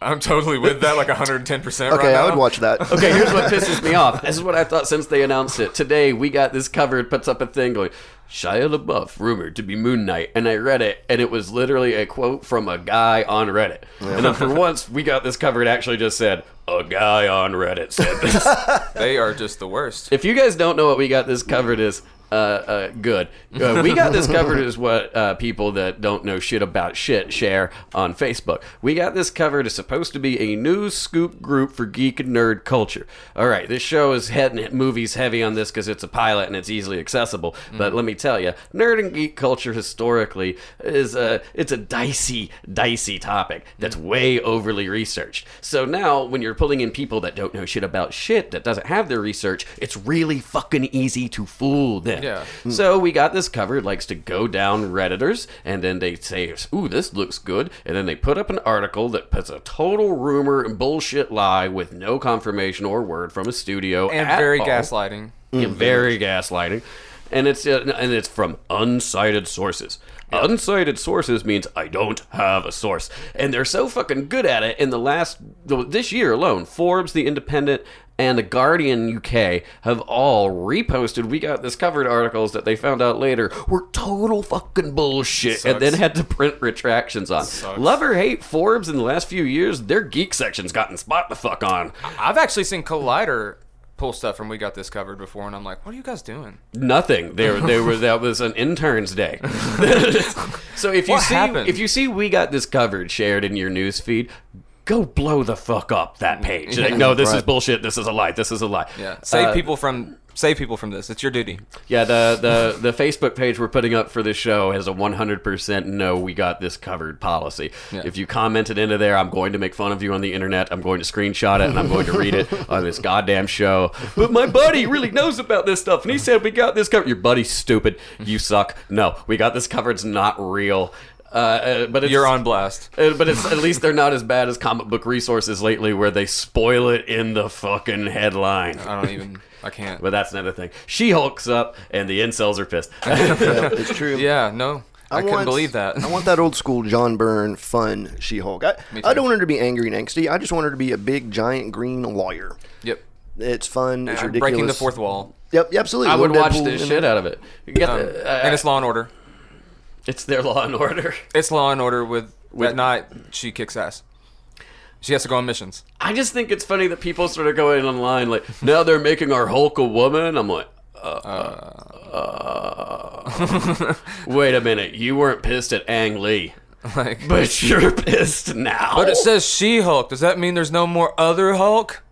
I'm totally with that, like [LAUGHS] 110. percent Okay, right I would watch that. Okay, here's what [LAUGHS] pisses me off. This is what I thought since they announced it. Today, we got this covered, puts up a thing going, Shia LaBeouf rumored to be Moon Knight. And I read it, and it was literally a quote from a guy on Reddit. And then for once, we got this covered actually just said, a guy on Reddit said this. [LAUGHS] They are just the worst. if you guys don't know what we got this covered is, Uh, uh, good. Uh, we got this covered as what uh, people that don't know shit about shit share on Facebook. We got this covered as supposed to be a news scoop group for geek and nerd culture. All right, this show is heading movies heavy on this because it's a pilot and it's easily accessible. But let me tell you, nerd and geek culture historically is a it's a dicey, dicey topic that's way overly researched. So now when you're pulling in people that don't know shit about shit that doesn't have their research, it's really fucking easy to fool them. Yeah. So we got this covered, likes to go down Redditors, and then they say, ooh, this looks good. And then they put up an article that puts a total rumor and bullshit lie with no confirmation or word from a studio. and very all. gaslighting. Yeah, very gaslighting. And it's uh, and it's from unsighted sources. Unsighted sources means I don't have a source, and they're so fucking good at it. In the last this year alone, Forbes, The Independent, and The Guardian UK have all reposted. We got this covered articles that they found out later were total fucking bullshit, and then had to print retractions on. Sucks. Love or hate Forbes in the last few years, their geek section's gotten spot the fuck on. I've actually seen Collider pull stuff from We Got This Covered before, and I'm like, what are you guys doing? Nothing. There, there were that was an intern's day. [LAUGHS] [LAUGHS] so if you What see happened? if you see we got this covered shared in your news feed, go blow the fuck up that page. Like, no, this is bullshit. This is a lie. This is a lie. Yeah, save Uh, people from save people from this. It's your duty. Yeah, the, the the Facebook page we're putting up for this show has a 100% no, we got this covered policy. Yeah. If you commented into there, I'm going to make fun of you on the internet. I'm going to screenshot it and I'm going to read it [LAUGHS] on this goddamn show. But my buddy really knows about this stuff and he said we got this covered. Your buddy's stupid. You suck. No, we got this covered's not real. Uh, uh, but it's, You're on blast. uh, but it's at least they're not as bad as comic book resources lately, where they spoil it in the fucking headline. I don't even. I can't. But that's another thing. She hulks up, and the incels are pissed. [LAUGHS] Yeah, it's true. Yeah, no, I, couldn't want- believe that. I want that old school John Byrne fun She-Hulk. I, I don't want her to be angry and angsty. I just want her to be a big giant green lawyer. yep. It's fun. It's Uh, ridiculous. breaking the fourth wall. Yep, absolutely. I would Little watch Deadpool the shit there. out of it. You get Um, the, uh, and it's Law and Order. It's their Law and Order. It's Law and Order with, With- at night she kicks ass. She has to go on missions. I just think it's funny that people sort of go in online like, now they're making our Hulk a woman. I'm like, uh, uh, uh, wait a minute, you weren't pissed at Ang Lee, [LAUGHS] Like, but you're pissed now. but it says She Hulk. Does that mean there's no more other Hulk?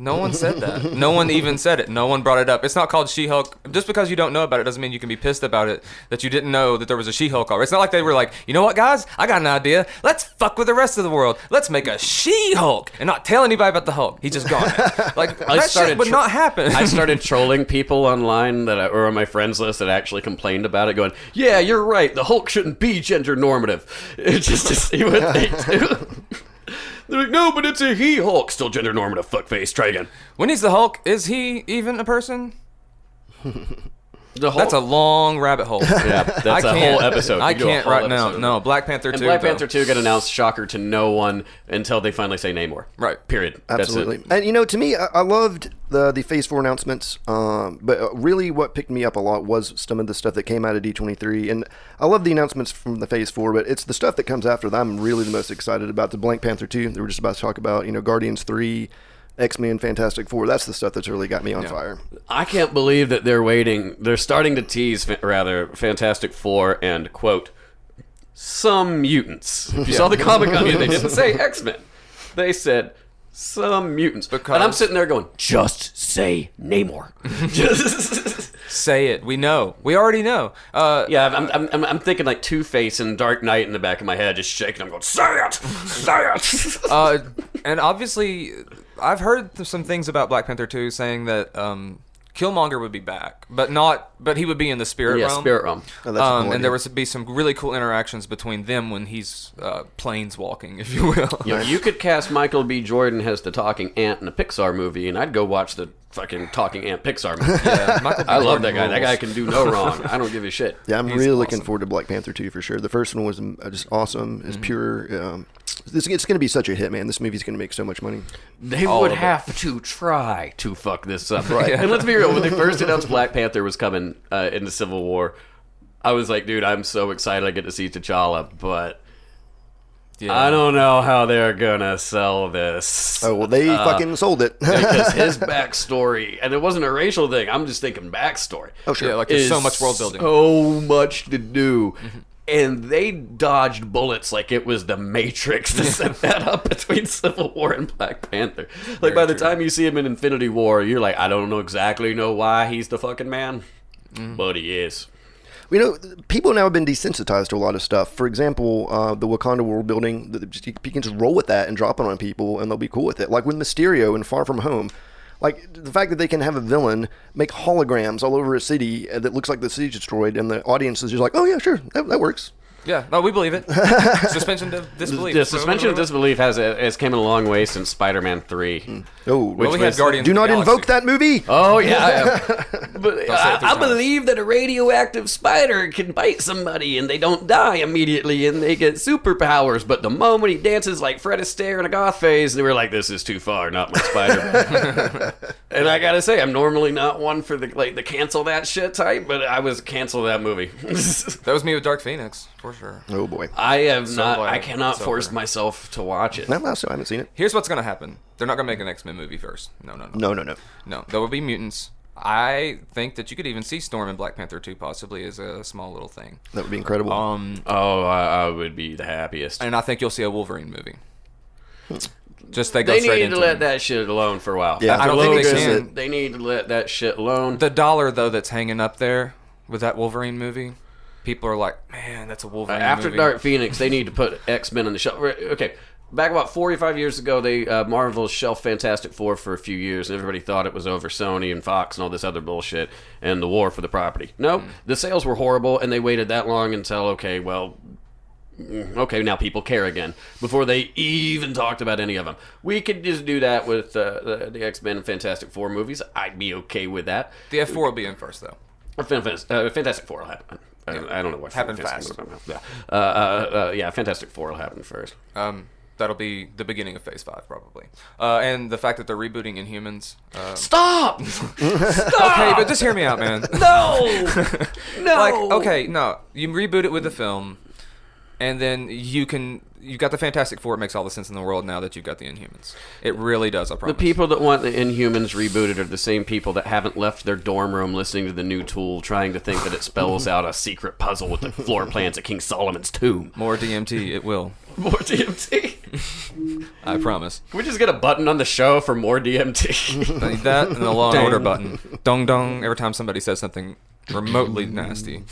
No one said that. No one even said it. No one brought it up. It's not called She Hulk. Just because you don't know about it doesn't mean you can be pissed about it that you didn't know that there was a She Hulk already. It's not like they were like, you know what, guys? I got an idea. Let's fuck with the rest of the world. Let's make a She Hulk and not tell anybody about the Hulk. He's just gone. [LAUGHS] Like that shit would tro- not happen. I started [LAUGHS] trolling people online that I, or on my friends list that actually complained about it, going, "Yeah, you're right. The Hulk shouldn't be gender normative." [LAUGHS] It's just to see what they do. They're like, "No, but it's a he Hulk, still gender normative." Fuckface. Try again. when he's the Hulk, is he even a person? [LAUGHS] The Hulk. That's a long rabbit hole. [LAUGHS] yeah. That's a whole episode. I We do a can't right now. No, Black Panther And 2. Black though. Panther 2 got announced, shocker to no one, until they finally say Namor. Right. Period. That's it. Absolutely. And you know, to me, I, I loved the the Phase Four announcements. Um, but uh, really, what picked me up a lot was some of the stuff that came out of D twenty three, and I love the announcements from the Phase Four. But it's the stuff that comes after that I'm really the most excited about. The Blank Panther two that we're just about to talk about. You know, Guardians three. X Men, Fantastic Four. That's the stuff that's really got me on fire. I can't believe that they're waiting. They're starting to tease, rather, Fantastic Four and, quote, some mutants. If you [LAUGHS] saw the comic on it, they didn't say [LAUGHS] X Men. They said some mutants. and I'm sitting there going, just say Namor. just. [LAUGHS] Say it. We know. We already know. Uh, Yeah, I'm, I'm, I'm, I'm thinking like Two Face and Dark Knight in the back of my head, just shaking. I'm going, say it, say it. uh, and obviously, I've heard th- some things about Black Panther 2 saying that um, Killmonger would be back, but not. But he would be in the spirit yeah, realm. Spirit Realm. Oh, that's Um, cool and there would be some really cool interactions between them when he's uh, planes walking, [LAUGHS] if you will. You, know, you could cast Michael B. Jordan as the talking ant in a Pixar movie, and I'd go watch the fucking talking ant Pixar movie. Yeah, Michael B. I love Jordan that guy. That rules. guy can do no wrong. [LAUGHS] I don't give a shit. Yeah, I'm He's really looking awesome. forward to Black Panther 2 for sure. The first one was um, just awesome. Mm-hmm. It's pure. Um, this, it's going to be such a hit, man. This movie's going to make so much money. They All would of it. have to try to fuck this up. Right. And let's be real. When they first announced Black Panther was coming uh, in the Civil War, I was like, dude, I'm so excited I get to see T'Challa, but Yeah. I don't know how they're gonna sell this. Oh well, they fucking sold it. because [LAUGHS] his backstory, and it wasn't a racial thing. I'm just thinking backstory. oh sure. Yeah, like there's so much world building. So much to do. And they dodged bullets like it was the Matrix to set that up between [LAUGHS] Civil War and Black Panther. Like Very by the true. time you see him in Infinity War, you're like, I don't know exactly know why he's the fucking man, Mm-hmm. but he is. You know, people now have been desensitized to a lot of stuff. For example, uh, the Wakanda world building, you can just roll with that and drop it on people, and they'll be cool with it. Like with Mysterio in Far From Home, like the fact that they can have a villain make holograms all over a city uh, that looks like the city's destroyed, and the audience is just like, "Oh yeah, sure, that, that works." Yeah, no, we believe it. Suspension of [LAUGHS] disbelief. The suspension of disbelief has has came a long way since Spider-Man Three. Oh, Well, we which had was- Guardians. do of not Galaxy. invoke that movie. Oh yeah, [LAUGHS] but I, I believe that a radioactive spider can bite somebody and they don't die immediately and they get superpowers. But the moment he dances like Fred Astaire in a goth phase, they were like, "This is too far, not my spider." [LAUGHS] and I gotta say, I'm normally not one for the like the cancel that shit type, but I was cancel that movie. [LAUGHS] That was me with Dark Phoenix, for sure. Oh boy, I have not. glad I cannot force over. myself to watch it. no, no, so I haven't seen it. Here's what's gonna happen. They're not gonna make an X Men movie first. No, no, no, No, no, no. no. There will be mutants. I think that you could even see Storm in Black Panther 2 possibly as a small little thing. That would be incredible. Um, Oh, I, I would be the happiest. and I think you'll see a Wolverine movie. Just they go They straight need into to let him. that shit alone for a while. Yeah, I don't After think they Logan, can. They need to let that shit alone. the dollar though that's hanging up there with that Wolverine movie. People are like, man, that's a Uh, Wolverine after movie. Dark Phoenix, they need to put X Men on the shelf. Okay, back about forty-five years ago, they uh, Marvel shelved Fantastic Four for a few years, and everybody thought it was over Sony and Fox and all this other bullshit and the war for the property. No, the sales were horrible, and they waited that long until okay, well. mm, Okay, now people care again before they even talked about any of them. We could just do that with uh, the, the X Men and Fantastic Four movies. I'd be okay with that. The F4 will be in first though. Or Fan- Fan- uh, Fantastic Four will happen. I, don't- I don't know what Happen Fantastic fast. Yeah, uh, uh, uh, yeah. Fantastic Four will happen first. Um, that'll be the beginning of Phase Five probably. Uh, and the fact that they're rebooting Inhumans. Um, Stop! [LAUGHS] okay, but just hear me out, man. no, [LAUGHS] no. like okay no you reboot it with the film and then you can you got the fantastic four it makes all the sense in the world now that you've got the inhumans it really does i promise. The people that want the Inhumans rebooted are the same people that haven't left their dorm room listening to the new Tool, trying to think that it spells out a secret puzzle with the floor plans of King Solomon's tomb. more dmt it will [LAUGHS] More DMT. i promise Can we just get a button on the show for more DMT? I that and the law and order button dong dong every time somebody says something remotely nasty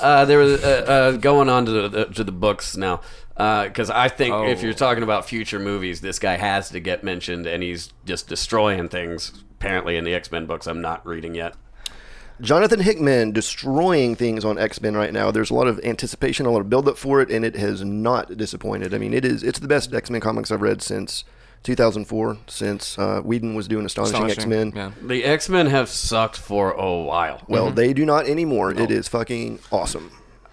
Uh, there was uh, uh, going on to the to the books now because I think if Oh. you're talking about future movies, this guy has to get mentioned, and he's just destroying things. Apparently, in the X Men books, I'm not reading yet. Jonathan Hickman destroying things on X Men right now. There's a lot of anticipation, a lot of build up for it, and it has not disappointed. I mean, it is it's the best X Men comics I've read since 2004, since uh, Whedon was doing Astonishing, X Men. yeah The X Men have sucked for a while. Well, they do not anymore. It is fucking awesome.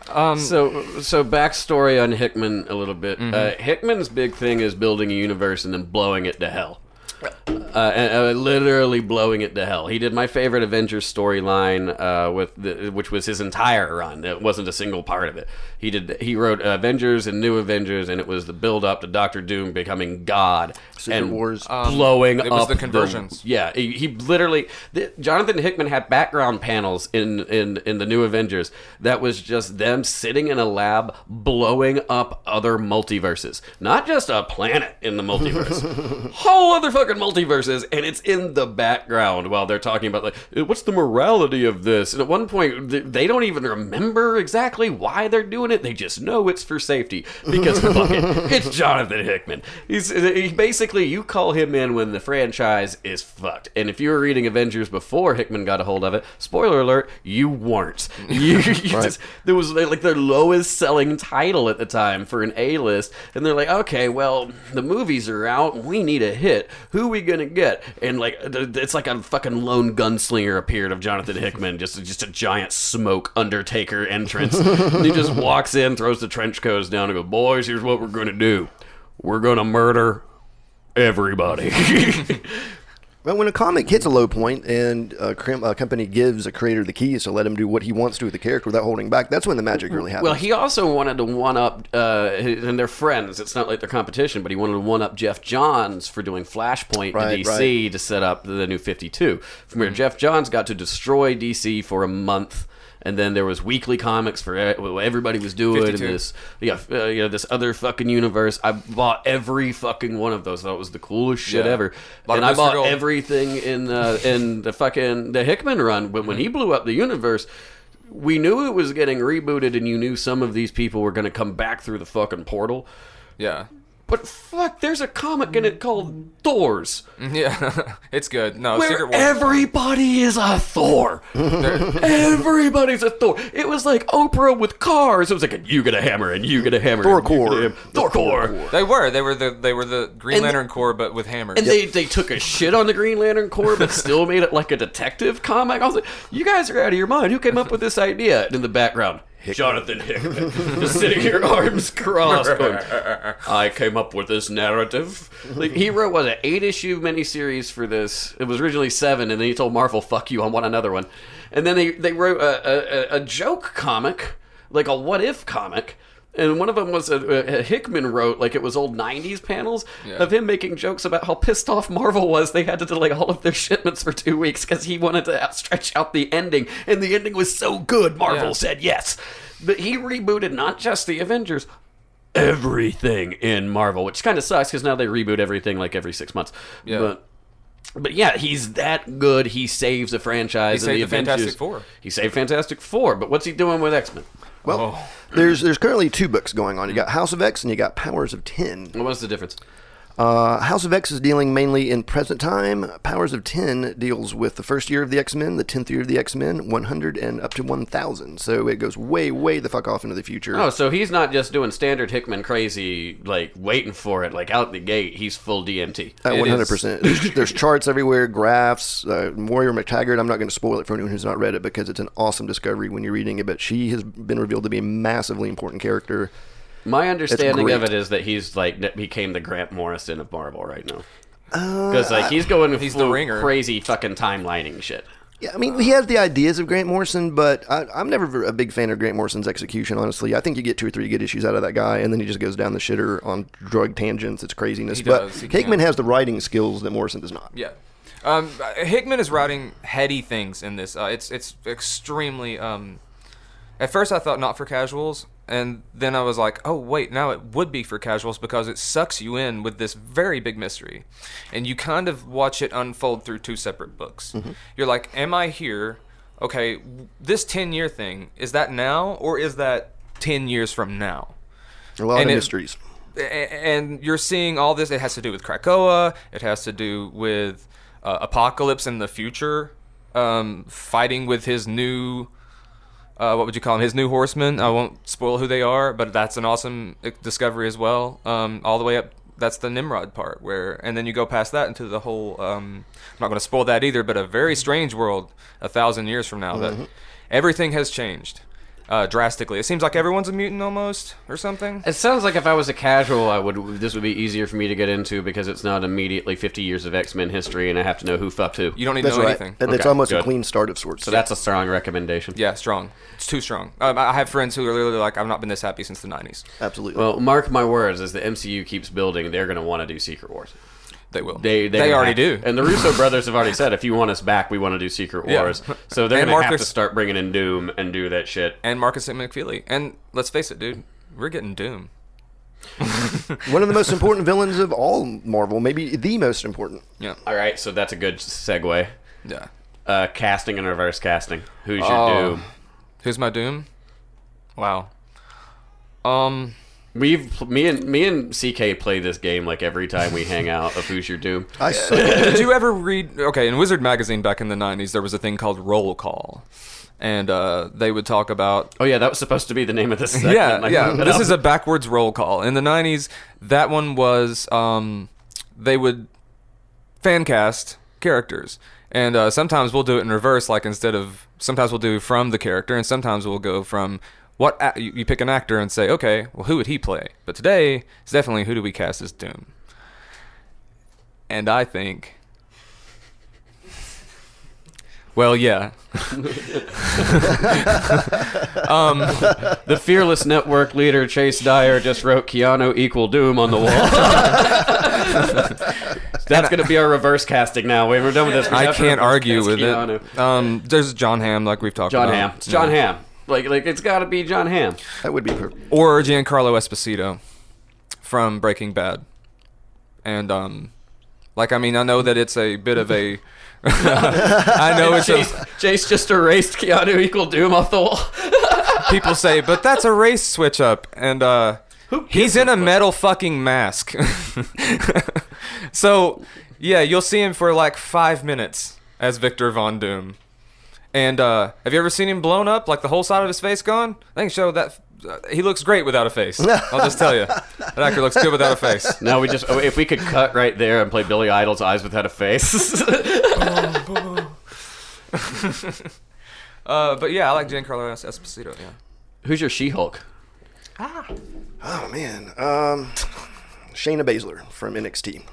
um So, so backstory on Hickman a little bit. Uh, Hickman's big thing is building a universe and then blowing it to hell. Uh, and, uh, literally blowing it to hell. He did my favorite Avengers storyline, uh, with the, which was his entire run. It wasn't a single part of it. He did. He wrote Avengers and New Avengers, and it was the build up to Doctor Doom becoming God Secret and Wars. blowing it was up the conversions. yeah, he, he literally the, Jonathan Hickman had background panels in, in in the New Avengers that was just them sitting in a lab blowing up other multiverses, not just a planet in the multiverse, [LAUGHS] whole other fucking multiverses, and it's in the background while they're talking about like "Uh, what's the morality of this, and at one point they don't even remember exactly why they're doing it, they just know it's for safety because [LAUGHS] fuck it, it's Jonathan Hickman. He's he basically you call him in when the franchise is fucked. And if you were reading Avengers before Hickman got a hold of it, spoiler alert, you weren't. [LAUGHS] You, you [LAUGHS] just, there was like their lowest selling title at the time for an A list, and they're like, okay, well the movies are out, and we need a hit. Who we gonna get? And like it's like a fucking lone gunslinger appeared of Jonathan Hickman, just just a giant smoke Undertaker entrance. he just walks in, throws the trench coats down, and goes, boys, here's what we're gonna do. We're gonna murder everybody. [LAUGHS] But when a comic hits a low point and a, company gives a creator the keys to let him do what he wants to with the character without holding back, that's when the magic really happens. Well, he also wanted to one up, uh, and they're friends. It's not like they're competition, but he wanted to one up Geoff Johns for doing Flashpoint Right, to DC to set up the new 52. From where Geoff Johns got to destroy DC for a month. And then there was weekly comics for everybody was doing in 52. this, yeah, uh, you know, this other fucking universe. I bought every fucking one of those. That was the coolest shit Yeah. ever. And I bought everything in uh, [LAUGHS] in the fucking the Hickman run. But when he blew up the universe, we knew it was getting rebooted, and you knew some of these people were going to come back through the fucking portal. Yeah. But fuck, there's a comic in it called Thor's, Yeah. [LAUGHS] it's good. No, where Secret Wars. everybody is a Thor. [LAUGHS] Everybody's a Thor. It was like Oprah with cars. It was like you get a hammer and you get a hammer. Thor and you get a core. Thor core. They were. They were the they were the Green And- Lantern Corps, but with hammers. And they, they took a shit on the Green Lantern Corps, but still made it like a detective comic. I was like, you guys are out of your mind. Who came up with this idea? And in the background, Jonathan Hickman, just sitting here, [LAUGHS] arms crossed, going, [LAUGHS] I came up with this narrative. Like, he wrote, what, an eight issue miniseries for this. It was originally seven, and then he told Marvel, fuck you, I want another one. And then they, they wrote a, a, a joke comic, like a what if comic. And one of them was a, a Hickman wrote, like it was old '90s panels Yeah. of him making jokes about how pissed off Marvel was. They had to delay all of their [LAUGHS] shipments for two weeks because he wanted to stretch out the ending, and the ending was so good. Marvel Yeah. said yes, but he rebooted not just the Avengers, everything in Marvel, which kind of sucks because now they reboot everything like every six months. Yeah. But but yeah, he's that good. He saves a franchise. He saved the the Fantastic Four. He saved Fantastic Four. But what's he doing with X Men? Well, Oh. there's there's currently two books going on. You mm-hmm. got House of X and you got Powers of Ten. What's the difference? Uh, House of X is dealing mainly in present time. Powers of Ten deals with the first year of the X Men, the tenth year of the X Men, 100 and up to 1,000. So it goes way, way the fuck off into the future. Oh, so he's not just doing standard Hickman crazy, like waiting for it, like out the gate. He's full DMT. Uh, 100%. [LAUGHS] There's, there's charts everywhere, graphs. Uh, Moira MacTaggert, I'm not going to spoil it for anyone who's not read it because it's an awesome discovery when you're reading it, but she has been revealed to be a massively important character. My understanding of it is that he's like became the Grant Morrison of Marvel right now. Because like he's going He's full the ringer. crazy fucking timelining shit. Yeah, I mean, he has the ideas of Grant Morrison, but I, I'm never a big fan of Grant Morrison's execution, honestly. I think you get two or three good issues out of that guy, and then he just goes down the shitter on drug tangents. It's craziness. He but does, he Hickman can. has the writing skills that Morrison does not. Yeah. Um, Hickman is writing heady things in this. Uh, it's it's extremely. Um, at first, I thought not for casuals, and then I was like, oh wait, now it would be for casuals because it sucks you in with this very big mystery, and you kind of watch it unfold through two separate books. You're like, am I here? Okay, this ten year thing is that now or is that ten years from now? A lot And of it- mysteries. And you're seeing all this. It has to do with Krakoa. It has to do with uh, Apocalypse in the future, um, fighting with his new. Uh, what would you call him? His new horsemen. I won't spoil who they are, but that's an awesome uh, discovery as well. Um, all the way up. That's the Nimrod part where, and then you go past that into the whole. Um, I'm not going to spoil that either, but a very strange world a thousand years from now that everything has changed uh, drastically. It seems like everyone's a mutant almost, or something. It sounds like if I was a casual, I would. This would be easier for me to get into because it's not immediately 50 years of X Men history, and I have to know who fucked who. You don't need to That's know right. anything. And it's Okay, almost a good. clean start of sorts. So that's a strong recommendation. Yeah, strong. It's too strong. Um, I have friends who are literally like, I've not been this happy since the '90s. Absolutely. Well, mark my words, as the MCU keeps building, they're going to want to do Secret Wars. They will. They they, they already do. And the Russo [LAUGHS] brothers have already said, if you want us back, we want to do Secret Yeah. Wars. So they're And going to have to start bringing in Doom and do that shit. and Markus and McFeely. And let's face it, dude, we're getting Doom. [LAUGHS] One of the most important villains of all Marvel, maybe the most important. Yeah. All right, so that's a good segue. Yeah. Uh, casting and reverse casting. Who's your Oh. Doom? Who's my Doom? Wow. Um. We've me and me and CK play this game like every time we hang out of Who's Your Doom. I suck. Did you ever read? Okay, in Wizard magazine back in the '90s, there was a thing called Roll Call, and uh, they would talk about Oh yeah, that was supposed to be the name of [LAUGHS] [LAUGHS] this. Segment. yeah, I yeah. This up. is a backwards roll call. In the '90s, that one was um, they would fan cast characters, and uh, sometimes we'll do it in reverse. Like instead of sometimes we'll do from the character, and sometimes we'll go from what a- you, you pick an actor and say, okay, well, who would he play? But today, it's definitely who do we cast as Doom? And I think Well, yeah. [LAUGHS] The fearless network leader Chase Dyer just wrote Keanu equal Doom on the wall. [LAUGHS] [LAUGHS] That's going to be our reverse casting now. We're done with this. We I have to can't reverse argue cast with Keanu. it. Um, there's John Hamm, like we've talked about. John about. Hamm. It's John Yeah. Hamm. Like, like it's got to be John Hamm. That would be perfect. Or Giancarlo Esposito from Breaking Bad. And, um, like, I mean, I know that it's a bit of a. [LAUGHS] I know it's Chase, a. Chase just erased Keanu equal Doom off the wall. [LAUGHS] People say, but that's a race switch up. And, uh. He's in a a metal fucking mask. [LAUGHS] so, yeah, you'll see him for like five minutes as Victor Von Doom. And uh, have you ever seen him blown up, like the whole side of his face gone? I think show that uh, he looks great without a face. I'll just tell you, [LAUGHS] that actor looks good without a face. No, we just if we could cut right there and play Billy Idol's eyes without a face. [LAUGHS] Uh, but yeah, I like Giancarlo Es- Esposito. Yeah. Who's your She-Hulk? Ah. Oh man, um, Shayna Baszler from NXT.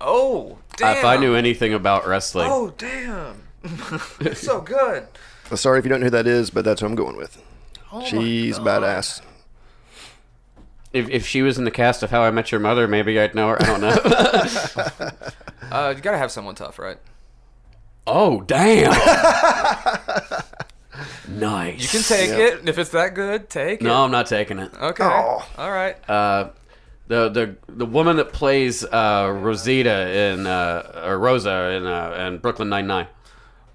Oh, damn. If I knew anything about wrestling, Oh, damn. [LAUGHS] so good. Sorry if you don't know who that is, but that's who I'm going with. Oh She's badass. if, if she was in the cast of How I Met Your Mother, maybe I'd know her. I don't know. [LAUGHS] Uh, you gotta have someone tough, right? oh, damn. [LAUGHS] nice. You can take it if it's that good. Take No, it. No, I'm not taking it. Okay. Oh. All right. Uh, the the the woman that plays uh, Rosita in uh, or Rosa in uh, in Brooklyn Nine Nine.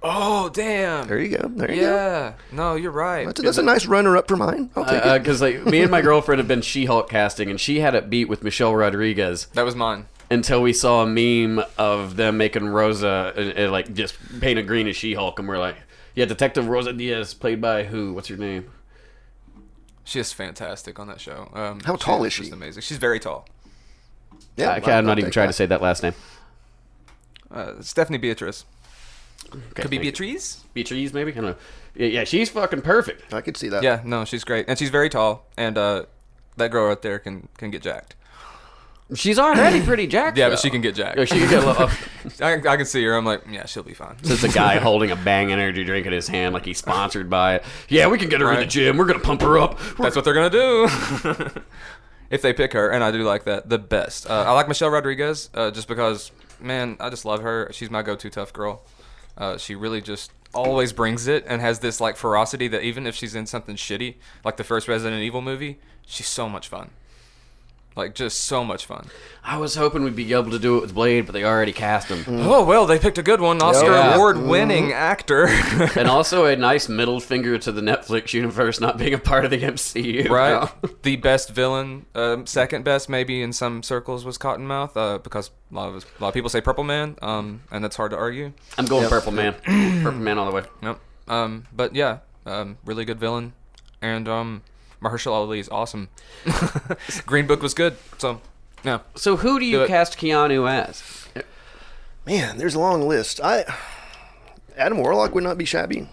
Oh, damn. There you go. There you go. Yeah. No, you're right. That's a, that's a nice runner-up for mine. I'll take it. Because like me and my girlfriend have been She-Hulk casting, and she had it beat with Michelle Rodriguez That was mine. until we saw a meme of them making Rosa uh, uh, like just painted green as She-Hulk, and we're like, yeah, Detective Rosa Diaz, played by who? What's her name? She is fantastic on that show. Um, How tall is Just she? amazing. She's very tall. yeah, I, I'll- I'm not even trying that. to say that last name. Uh, Stephanie Beatriz. Okay, Could be thank you. Beatriz. Beatriz, maybe. I don't know. Yeah, yeah, she's fucking perfect. I could see that. Yeah. No, she's great, and she's very tall, and uh, that girl right there can can get jacked. She's already [COUGHS] pretty jacked. Yeah, though. but she can get jacked. Oh, she can get a little. [LAUGHS] I, I can see her. I'm like, yeah, she'll be fine. There's a guy [LAUGHS] holding a Bang energy drink in his hand, like he's sponsored by it. Yeah, we can get her in the Right. gym. We're gonna pump her up. We're- That's what they're gonna do. [LAUGHS] if they pick her, and I do like that the best. Uh, I like Michelle Rodriguez uh, just because, man, I just love her. She's my go-to tough girl. Uh, she really just always brings it and has this like ferocity that even if she's in something shitty, like the first Resident Evil movie, she's so much fun. Like just so much fun. I was hoping we'd be able to do it with Blade, but they already cast him. Oh well, they picked a good one, Oscar Yeah. award-winning actor. [LAUGHS] and also a [LAUGHS] nice middle finger to the Netflix universe not being a part of the MCU. Right. now. [LAUGHS] the best villain, um, second best maybe in some circles was Cottonmouth, uh, because a lot of us- a lot of people say Purple Man, um, and that's hard to argue. I'm going Purple Man. [CLEARS THROAT] Purple Man all the way. Yep. Um, but yeah, um, really good villain, and um, Mahershala Ali is awesome. [LAUGHS] Green Book was good, so yeah. So who do you Do cast Keanu as? Man, there's a long list. I Adam Warlock would not be shabby.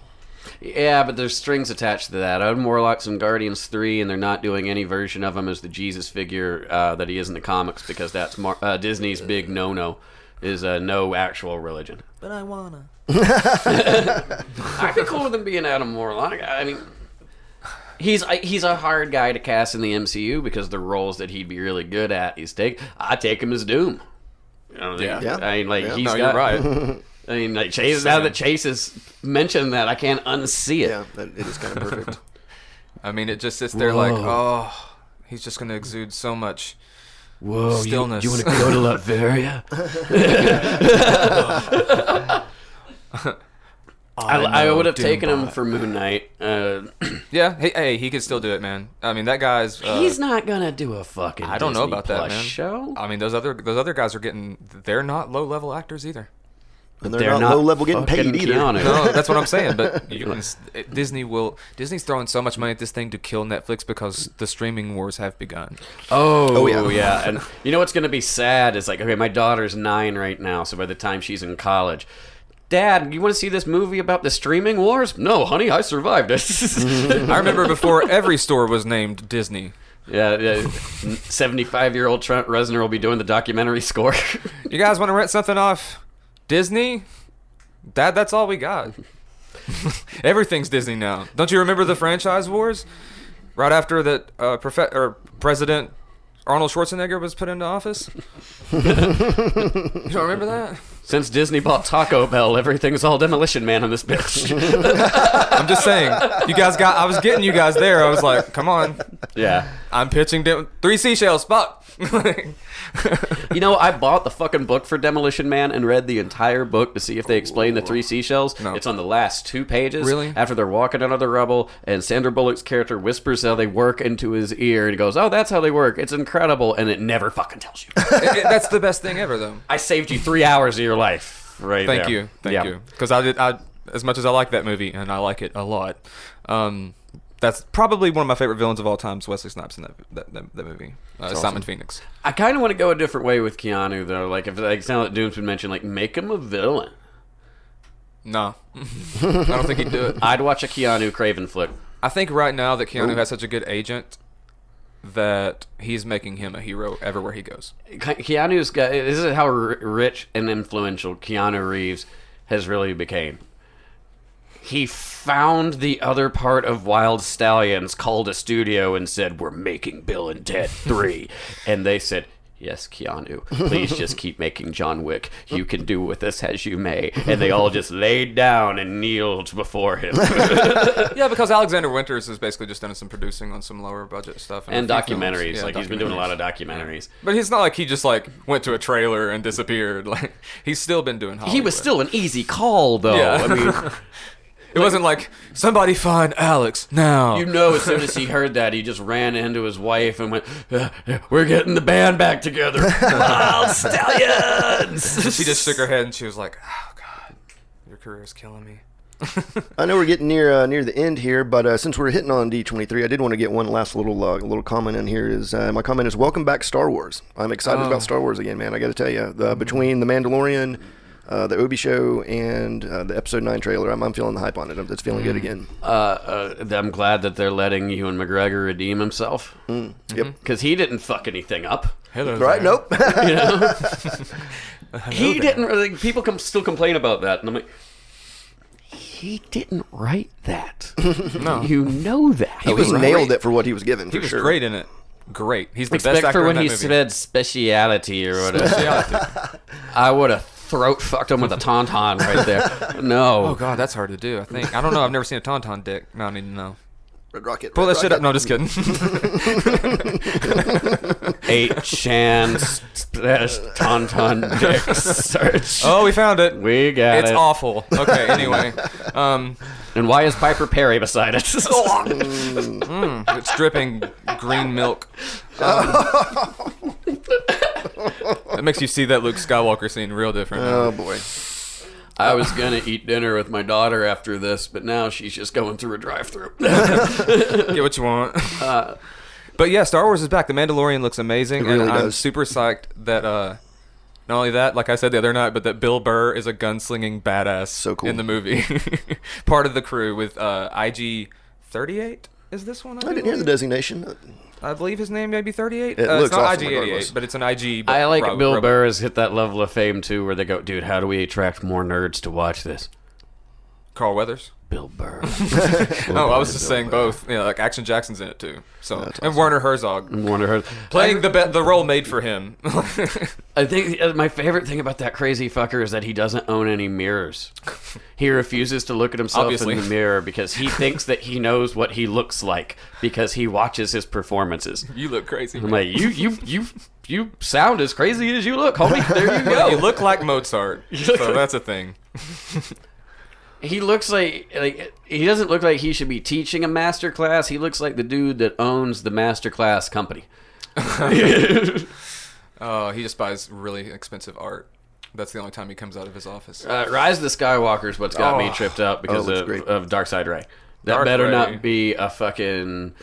Yeah, but there's strings attached to that. Adam Warlock's in Guardians 3, and they're not doing any version of him as the Jesus figure uh, that he is in the comics because that's Mar- uh, Disney's big no-no, is uh, no actual religion. But I wanna. I'd be cool with him being Adam Warlock. I mean, he's I- he's a hard guy to cast in the MCU because the roles that he'd be really good at, he's take. I take him as Doom. You know, Yeah. Yeah. I mean, like Yeah. he's No, got. right. [LAUGHS] I mean, like Chase. Now that Chase has mentioned that, I can't unsee it. Yeah, it is kind of perfect. [LAUGHS] I mean, it just sits there like, oh, he's just gonna exude so much. Whoa, you- Stillness. You, want to go to [LAUGHS] Latveria? I, I know would have taken him for Moon Knight. Uh, [CLEARS THROAT] Yeah, hey, hey, he could still do it, man. I mean, that guy's. Uh, he's not gonna do a fucking. I don't know Disney about that, man. Show. I mean, those other those other guys are getting. They're not low level actors either. And they're, not, low level getting paid either. Keanu. No, that's what I'm saying. But [LAUGHS] you can, Disney will. Disney's throwing so much money at this thing to kill Netflix because the streaming wars have begun. Oh, Oh, yeah. yeah. And [LAUGHS] you know what's going to be sad is like, okay, my daughter's nine right now, so by the time she's in college, Dad, you want to see this movie about the streaming wars? No, honey, I survived it. [LAUGHS] I remember before every store was named Disney. yeah, yeah. Seventy-five-year-old Trent Reznor will be doing the documentary score. You guys want to rent something off Disney? Dad, that's all we got. [LAUGHS] Everything's Disney now. Don't you remember the franchise wars? Right after that, uh, or President Arnold Schwarzenegger was put into office. [LAUGHS] you don't remember that? Since Disney bought Taco Bell, everything's all Demolition Man on this bitch. [LAUGHS] I'm just saying. You guys got. I was getting you guys there. I was like, come on. yeah. I'm pitching dem- three seashells. Fuck. [LAUGHS] You know, I bought the fucking book for Demolition Man and read the entire book to see if they explain the three seashells. No. It's on the last two pages. Really? After they're walking under the rubble, and Sandra Bullock's character whispers how they work into his ear, and he goes, "Oh, that's how they work. It's incredible," and it never fucking tells you. [LAUGHS] It- it- that's the best thing ever, though. I saved you three hours of your life, right Thank there. you, thank Yeah. you. Because I did. I as much as I like that movie, and I like it a lot. Um, that's probably one of my favorite villains of all time. is Wesley Snipes in that that, that, that movie. Uh, Simon Phoenix. I kind of want to go a different way with Keanu, though. Like, if like, now that Doom's been mentioned, like, make him a villain. No, [LAUGHS] I don't think he'd do it. [LAUGHS] I'd watch a Keanu Kraven flick. I think right now that Keanu has such a good agent that he's making him a hero everywhere he goes. Ke- Keanu's got. This is how rich and influential Keanu Reeves has really became. He found the other part of Wyld Stallyns, called a studio, and said, "We're making Bill and Ted 3. [LAUGHS] and they said. Yes, Keanu. Please just keep making John Wick. You can do with this as you may. And they all just laid down and kneeled before him. [LAUGHS] Yeah, because Alexander Winters has basically just done some producing on some lower budget stuff and a few films. documentaries. Yeah, like he's been doing a lot of documentaries. But he's not like he just like went to a trailer and disappeared. [LAUGHS] Like he's still been doing. Hollywood. He was still an easy call, though. Yeah. I mean, It wasn't like somebody find Alex now. You know, as soon as he heard that, he just ran into his wife and went, "Uh, "We're getting the band back together." [LAUGHS] Wyld Stallyns. [LAUGHS] she just shook her head and she was like, "Oh God, your career is killing me." I know we're getting near uh, near the end here, but uh, since we're hitting on D23, I did want to get one last little uh, little comment in here. Is uh, my comment is welcome back Star Wars. I'm excited about Star Wars again, man. I got to tell you, the, between the Mandalorian, uh, the Obi show, and uh, the Episode Nine trailer, I'm, I'm feeling the hype on it. It's feeling good again. Uh, uh, I'm glad that they're letting Ewan McGregor redeem himself Yep. because he didn't fuck anything up. Hello, Right? Nope. [LAUGHS] [LAUGHS] You know, he didn't. Really, people come still complain about that, and I'm like. He didn't write that. [LAUGHS] No. You know that. he was nailed it for what he was given. He for was sure. great in it. Great. He's the Except best actor for when in that he movie. said speciality or whatever. Speciality. I would have throat fucked him with a tauntaun right there. [LAUGHS] No. Oh God, that's hard to do. I think. I don't know. I've never seen a tauntaun dick. No, I need to know. Red Rocket. Pull Red that shit up. No, just kidding. [LAUGHS] Eight chance splash tauntaun dick search. oh, we found it. We got it's it. It's awful. Okay. Anyway, um, And why is Piper Perry beside it? [LAUGHS] it's dripping green milk. Um, [LAUGHS] that makes you see that Luke Skywalker scene real different. Oh boy. I was gonna eat dinner with my daughter after this, but now she's just going through a drive-through. [LAUGHS] Get what you want. but yeah, Star Wars is back. The Mandalorian looks amazing, It really and I'm super psyched that uh, not only that, like I said the other night, but that Bill Burr is a gunslinging badass. So cool. in the movie, [LAUGHS] part of the crew with uh, IG 38. Is this one? I didn't hear the designation. I believe his name may be 38. It uh, looks it's not awesome IG regardless. 88, but it's an IG. I like Rob- Bill Robo- Burr has hit that level of fame too, where they go, dude, how do we attract more nerds to watch this? Carl Weathers. Bill Burr. [LAUGHS] [LAUGHS] Oh, I was just saying both. Yeah, like Action Jackson's in it too. So and Werner Herzog Werner Herzog playing the be- the role made for him. [LAUGHS] I think uh, my favorite thing about that crazy fucker is that he doesn't own any mirrors. He refuses to look at himself Obviously. in the mirror because he thinks that he knows what he looks like because he watches his performances. you look crazy. I'm like, you, you, you, you sound as crazy as you look, homie. There you go. You look like Mozart, so that's a thing. He looks like like he doesn't look like he should be teaching a master class. He looks like the dude that owns the master class company. [LAUGHS] [LAUGHS] Oh, he just buys really expensive art. That's the only time he comes out of his office. Uh, Rise of the Skywalker is what's got me Oh. tripped up because Oh, of, great. of Dark Side Rey. That Dark better Rey. not be a fucking.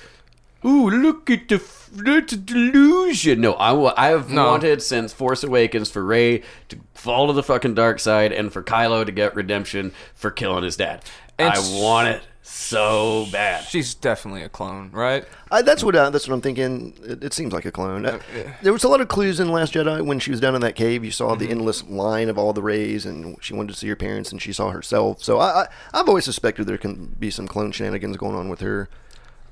Ooh, look at the f- that's a delusion. No, I I have No. wanted since Force Awakens for Rey to fall to the fucking dark side and for Kylo to get redemption for killing his dad. And I s- want it so bad. She's definitely a clone, right? I, that's what uh, that's what I'm thinking. It, it seems like a clone. Uh, there was a lot of clues in Last Jedi when she was down in that cave. You saw Mm-hmm. the endless line of all the rays, and she wanted to see her parents, and she saw herself. So I, I I've always suspected there can be some clone shenanigans going on with her.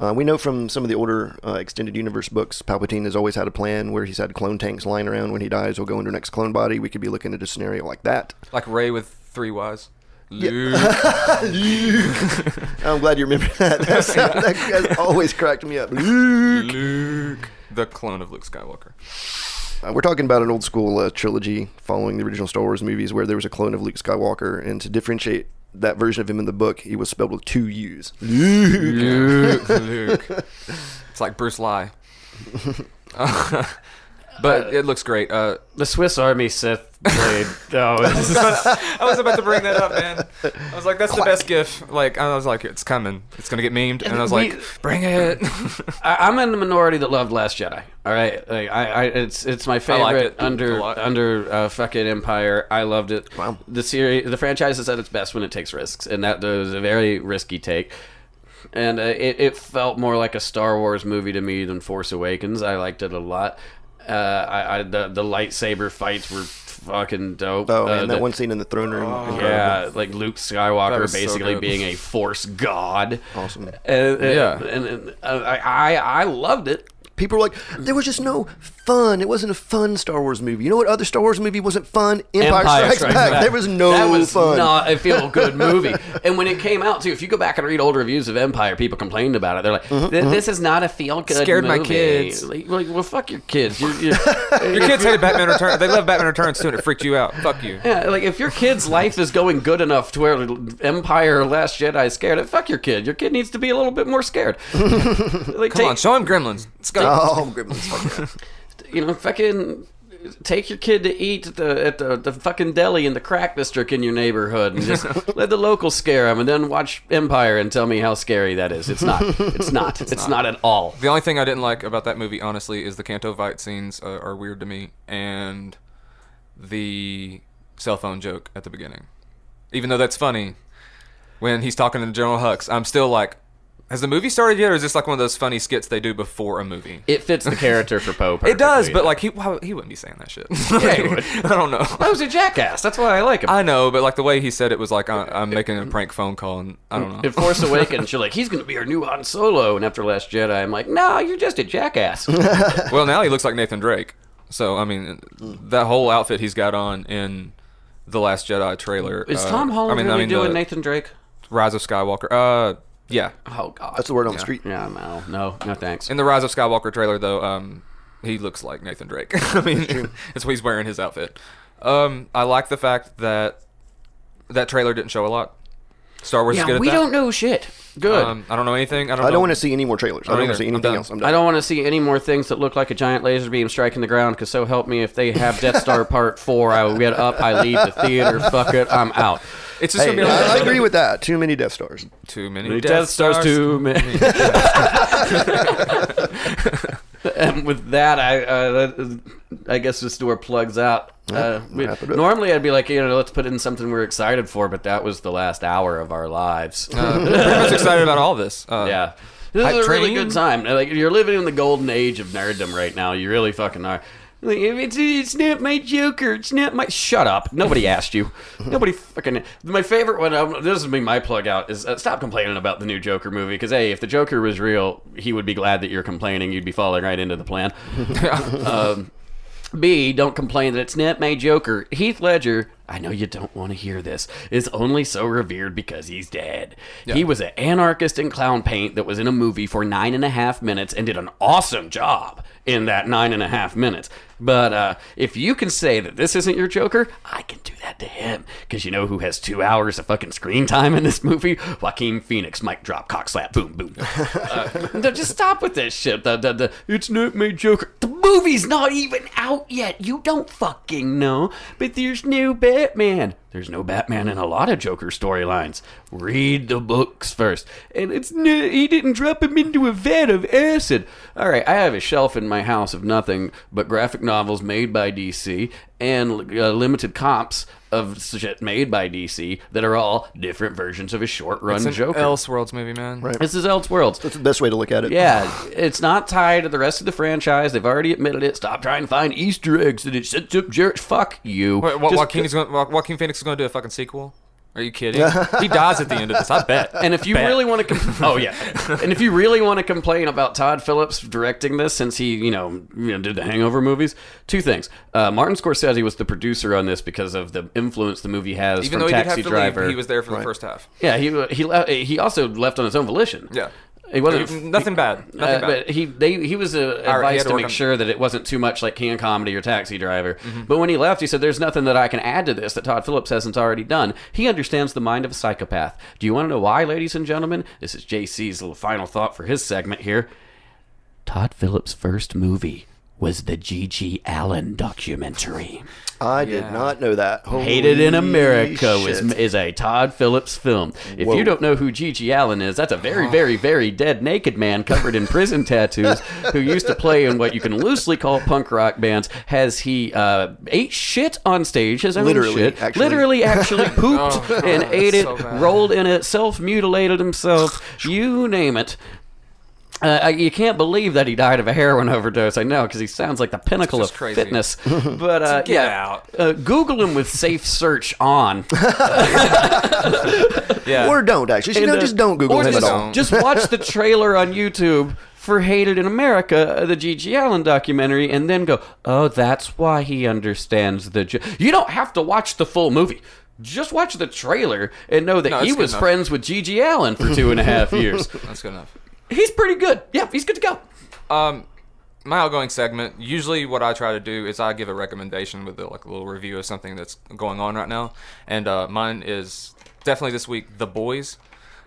Uh, we know from some of the older uh, extended universe books, Palpatine has always had a plan where he's had clone tanks lying around. When he dies, he'll go into next clone body. We could be looking at a scenario like that. Like Ray with three Y's. [LAUGHS] Luke. I'm glad you remember that. [LAUGHS] That, sound, that, that always cracked me up. Luke. Luke. The clone of Luke Skywalker. Uh, we're talking about an old school uh, trilogy following the original Star Wars movies where there was a clone of Luke Skywalker, and to differentiate that version of him in the book, he was spelled with two U's. Luke. Luke. It's like Bruce Lee. [LAUGHS] but it looks great. Uh, The Swiss Army Sith blade. [LAUGHS] Oh, it's- [LAUGHS] I was about to bring that up, man. I was like, that's the best gif. Like, I was like, it's coming. It's gonna get memed, and I was like, bring it. [LAUGHS] I, I'm in the minority that loved Last Jedi. All right, like, I, I, it's it's my liked favorite it under lot. under uh, fucking Empire. I loved it. Wow. The series, the franchise is at its best when it takes risks, and that was a very risky take. And uh, it, it felt more like a Star Wars movie to me than Force Awakens. I liked it a lot. Uh, I, I the the lightsaber fights were fucking dope. Oh, Uh, man, that the- one scene in the throne room. incredible. yeah, like Luke Skywalker was so basically being a Force god. Awesome. And, and- Yeah. and, and, uh, I, I I loved it. People were like, there was just no fun. It wasn't a fun Star Wars movie. You know what other Star Wars movie wasn't fun? Empire, Strikes, Back. There was no that was fun. not a feel good [LAUGHS] movie. and when it came out too, if you go back and read old reviews of Empire, people complained about it. They're like, Mm-hmm, "Th- "This is not a feel good." movie. Scared my kids. Like, like, well, fuck your kids. You're, you're, [LAUGHS] Your kids hated Batman Returns. They love Batman Returns too, and it freaked you out. Fuck you. Yeah, like if your kid's life is going good enough to where Empire or Last Jedi is scared, fuck your kid. Your kid needs to be a little bit more scared. [LAUGHS] like, Come on, show him Gremlins. Let's go. Oh, [LAUGHS] Gremlins. Fuck yeah. you know, fucking take your kid to eat at the at the, the fucking deli in the crack district in your neighborhood and just [LAUGHS] let the locals scare them and then watch Empire and tell me how scary that is. It's not. [LAUGHS] It's not. It's, not. at all. The only thing I didn't like about that movie, honestly, is the Canto Bight scenes uh, are weird to me, and the cell phone joke at the beginning. Even though that's funny, when he's talking to General Hux, I'm still like, has the movie started yet, or is this like one of those funny skits they do before a movie? It fits the character for Poe. [LAUGHS] It does, but like he why, he wouldn't be saying that shit. [LAUGHS] Yeah, he would. I don't know. I was a jackass. That's why I like him. I know, but like the way he said it was like I, I'm making a prank phone call, and I don't know. in Force Awakens, you're like, he's going to be our new Han Solo. And after Last Jedi, I'm like, no, you're just a jackass. [LAUGHS] well, now he looks like Nathan Drake. So I mean, that whole outfit he's got on in the Last Jedi trailer. Is uh, Tom Holland I mean, I really mean, doing the Nathan Drake? Rise of Skywalker. Uh, yeah. Oh, God. That's the word on the street. yeah, no, no, no thanks. In the Rise of Skywalker trailer, though, um, he looks like Nathan Drake. [LAUGHS] I mean, [LAUGHS] that's what he's wearing his outfit. Um, I like the fact that that trailer didn't show a lot. Star Wars is good yeah, at we that. don't know shit. Good. Um, I don't know anything. I don't. I don't want to see any more trailers. I don't want to see I'm anything else. I'm done. I don't want to see any more things that look like a giant laser beam striking the ground. Because so help me, if they have Death Star [LAUGHS] Part Four, I will get up. I leave the theater. Fuck it, I'm out. It's just Hey, gonna be like I, I agree with that. Too many Death Stars. too many Death, Death, Stars Stars. too many. [LAUGHS] and with that, I uh, that- I guess this door plugs out. Uh, we- wrap it up. normally, I'd be like, you know, let's put in something we're excited for, but that was the last hour of our lives. Uh, pretty much [LAUGHS] excited about all this. Uh, Yeah. This is a really good time. Like you're living in the golden age of nerddom right now. You really fucking are. Like, It's, it's not my Joker. It's not my. Shut up. Nobody [LAUGHS] asked you. Nobody fucking. My favorite one. Um, this is. My plug out is uh, stop complaining about the new Joker movie. Because hey, if the Joker was real, he would be glad that you're complaining. You'd be falling right into the plan. [LAUGHS] um, B, don't complain that it's not my Joker. Heath Ledger, I know you don't want to hear this, is only so revered because he's dead. He was an anarchist in clown paint that was in a movie for nine and a half minutes and did an awesome job in that nine and a half minutes. But uh, if you can say that this isn't your Joker, I can do that to him. Because you know who has two hours of fucking screen time in this movie? Joaquin Phoenix, mic drop, cock slap, boom, boom. [LAUGHS] Uh, just stop with this shit. The, the, the, it's not my Joker. The movie's not even out yet. You don't fucking know. But there's new Batman. There's no Batman in a lot of Joker storylines. Read the books first. And it's he didn't drop him into a vat of acid. All right, I have a shelf in my house of nothing but graphic novels made by DC and uh, limited comps of shit made by DC that are all different versions of a short run It's an Joker. Elseworlds movie, man. Right. this is Elseworlds. That's the best way to look at it. Yeah, it's not tied to the rest of the franchise. They've already admitted it. Stop trying to find Easter eggs that it sets up Jared. Fuck you. Wait, what, Just- Joaquin, is going, Wa- Joaquin Phoenix is going to do a fucking sequel? Are you kidding? he dies at the end of this. I bet. And if you Bet. really want to, com- [LAUGHS] oh yeah, and if you really want to complain about Todd Phillips directing this, since he, you know, you know did the Hangover movies, two things. Uh, Martin Scorsese was the producer on this because of the influence the movie has even from though he did have to Driver. leave, he was there for Right. the first half. yeah, he he le- he also left on his own volition. Yeah. He wasn't Nothing bad. Nothing Uh, bad. but he they he was uh, he advised to to make on- sure that it wasn't too much like of Comedy or Taxi Driver. Mm-hmm. But when he left, he said, "There's nothing that I can add to this that Todd Phillips hasn't already done." He understands the mind of a psychopath. Do you want to know why, ladies and gentlemen? This is JC's little final thought for his segment here. Todd Phillips' first movie was the G.G. Allin documentary. I did not know that. Hated in America was, shit. is a Todd Phillips film. If Whoa. you don't know who G.G. Allin is, that's a very, very, very dead naked man covered in prison [LAUGHS] tattoos who used to play in what you can loosely call punk rock bands. Has he uh, ate shit on stage, his own Literally, shit, actually. literally actually [LAUGHS] pooped Oh, and God, ate that's it, so bad. rolled in it, self mutilated himself, you name it. Uh, you can't believe that he died of a heroin overdose. I know because he sounds like the pinnacle of just crazy. fitness. [LAUGHS] But uh, Get yeah, out. Uh, Google him with safe search on. [LAUGHS] yeah. Or don't actually. You And, know, uh, just don't Google or him just, at all. Just watch the trailer on YouTube for Hated in America, uh, the G.G. Allin documentary, and then go, oh, that's why he understands the. Jo-. You don't have to watch the full movie. Just watch the trailer and know that No, he was enough. friends with G.G. Allin for two and a half [LAUGHS] years. That's good enough. He's pretty good. Yeah, he's good to go. Um, my outgoing segment. Usually, what I try to do is I give a recommendation with a, like a little review of something that's going on right now, and uh, mine is definitely this week. The Boys.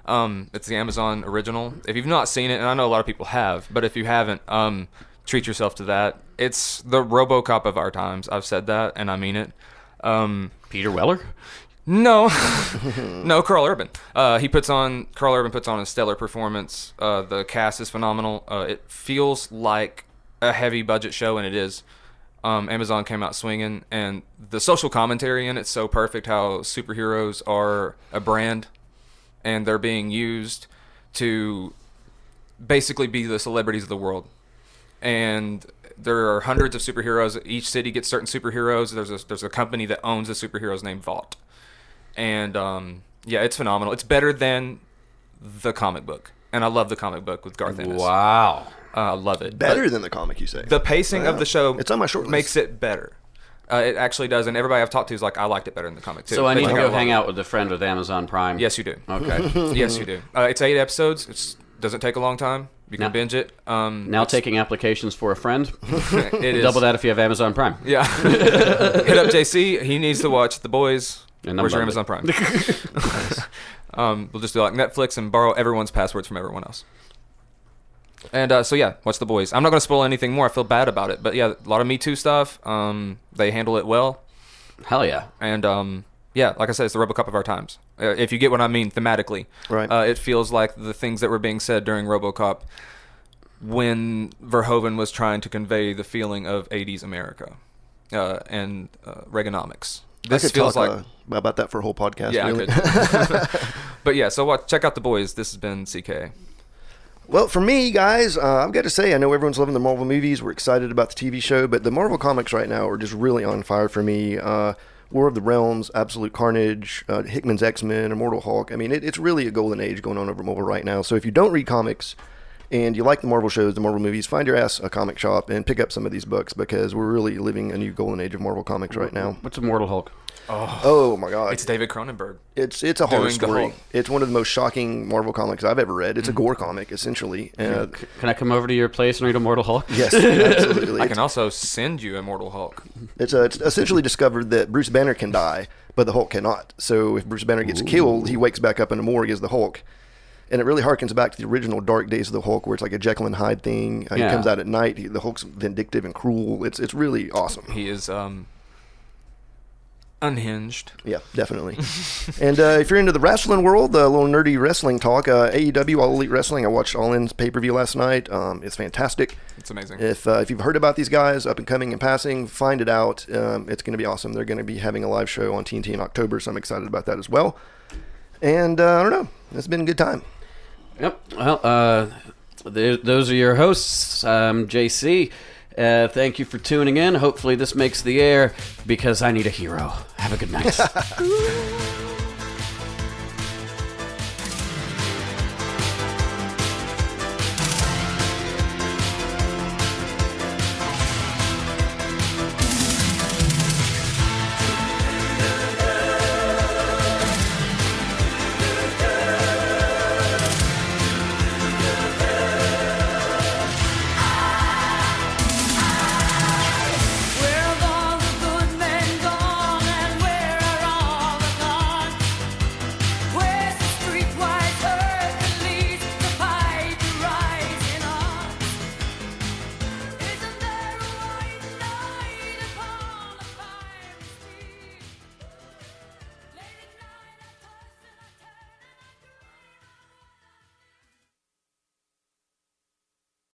Um, it's the Amazon original. If you've not seen it, and I know a lot of people have, but if you haven't, um, treat yourself to that. It's the RoboCop of our times. I've said that, and I mean it. Um, Peter Weller? No, [LAUGHS] no, Karl Urban. Uh, he puts on Karl Urban puts on a stellar performance. Uh, the cast is phenomenal. Uh, it feels like a heavy budget show, and it is. Um, Amazon came out swinging, and the social commentary in it's so perfect. How superheroes are a brand, and they're being used to basically be the celebrities of the world. And there are hundreds of superheroes. Each city gets certain superheroes. There's a there's a company that owns the superheroes named Vought and um, yeah, it's phenomenal. It's better than the comic book, and I love the comic book with Garth Ennis. Wow. uh, I love it. Better But than the comic, you say? the pacing of the show. It's on my short list. Makes it better. Uh, it actually does, and everybody I've talked to is like, I liked it better than the comic too. So I need to go hang out with a friend with Amazon Prime. Yes, you do. Okay. [LAUGHS] yes, you do. Uh, it's eight episodes. It doesn't take a long time. You can Now- binge it. Um, Now taking applications for a friend. [LAUGHS] it is Double that if you have Amazon Prime. Yeah. [LAUGHS] Hit up JC. He needs to watch The Boys. And Where's your I'm Amazon Prime? [LAUGHS] um, we'll just do like Netflix and borrow everyone's passwords from everyone else. And uh, so yeah, watch The Boys. I'm not going to spoil anything more. I feel bad about it, but yeah, a lot of Me Too stuff. Um, they handle it well, Hell yeah. and um, yeah, like I said, it's the RoboCop of our times. Uh, if you get what I mean thematically, Right. Uh, it feels like the things that were being said during RoboCop when Verhoeven was trying to convey the feeling of 80s America uh, and uh, Reaganomics. This feels talk like uh, about that for a whole podcast. yeah, really. I could. [LAUGHS] [LAUGHS] but yeah, so what? Check out the boys. This has been CK. Well, for me, guys, uh, I've got to say, I know everyone's loving the Marvel movies. We're excited about the TV show, but the Marvel comics right now are just really on fire for me. Uh, War of the Realms, Absolute Carnage, uh, Hickman's X Men, Immortal Hulk. I mean, it, it's really a golden age going on over Marvel right now. So if you don't read comics and you like the Marvel shows, the Marvel movies, find your ass a comic shop and pick up some of these books because we're really living a new golden age of Marvel comics right now. What's Immortal Hulk? Oh my God! It's David Cronenberg. It's it's a horror story. It's one of the most shocking Marvel comics I've ever read. It's a gore comic, essentially. Uh, Can I come over to your place and read Immortal Hulk? yes, [LAUGHS] absolutely. I It's- can also send you Immortal Hulk. It's, uh, it's essentially discovered that Bruce Banner can die, but the Hulk cannot. So if Bruce Banner gets killed, he wakes back up in the morgue as the Hulk. And it really harkens back to the original Dark Days of the Hulk, where it's like a Jekyll and Hyde thing. Uh, Yeah. He comes out at night. He, the Hulk's vindictive and cruel. It's it's really awesome. He is um Unhinged. Yeah, definitely. [LAUGHS] and uh, if you're into the wrestling world, the little nerdy wrestling talk, uh, AEW All Elite Wrestling. I watched All In's pay per view last night. Um, it's fantastic. It's amazing. If uh, if you've heard about these guys up and coming and passing, find it out. Um, it's going to be awesome. They're going to be having a live show on TNT in October, so I'm excited about that as well. And uh, I don't know, it's been a good time. Yep. Well, uh, th- those are your hosts. I'm JC. Uh, thank you for tuning in. Hopefully, this makes the air because I need a hero. Have a good night. [LAUGHS]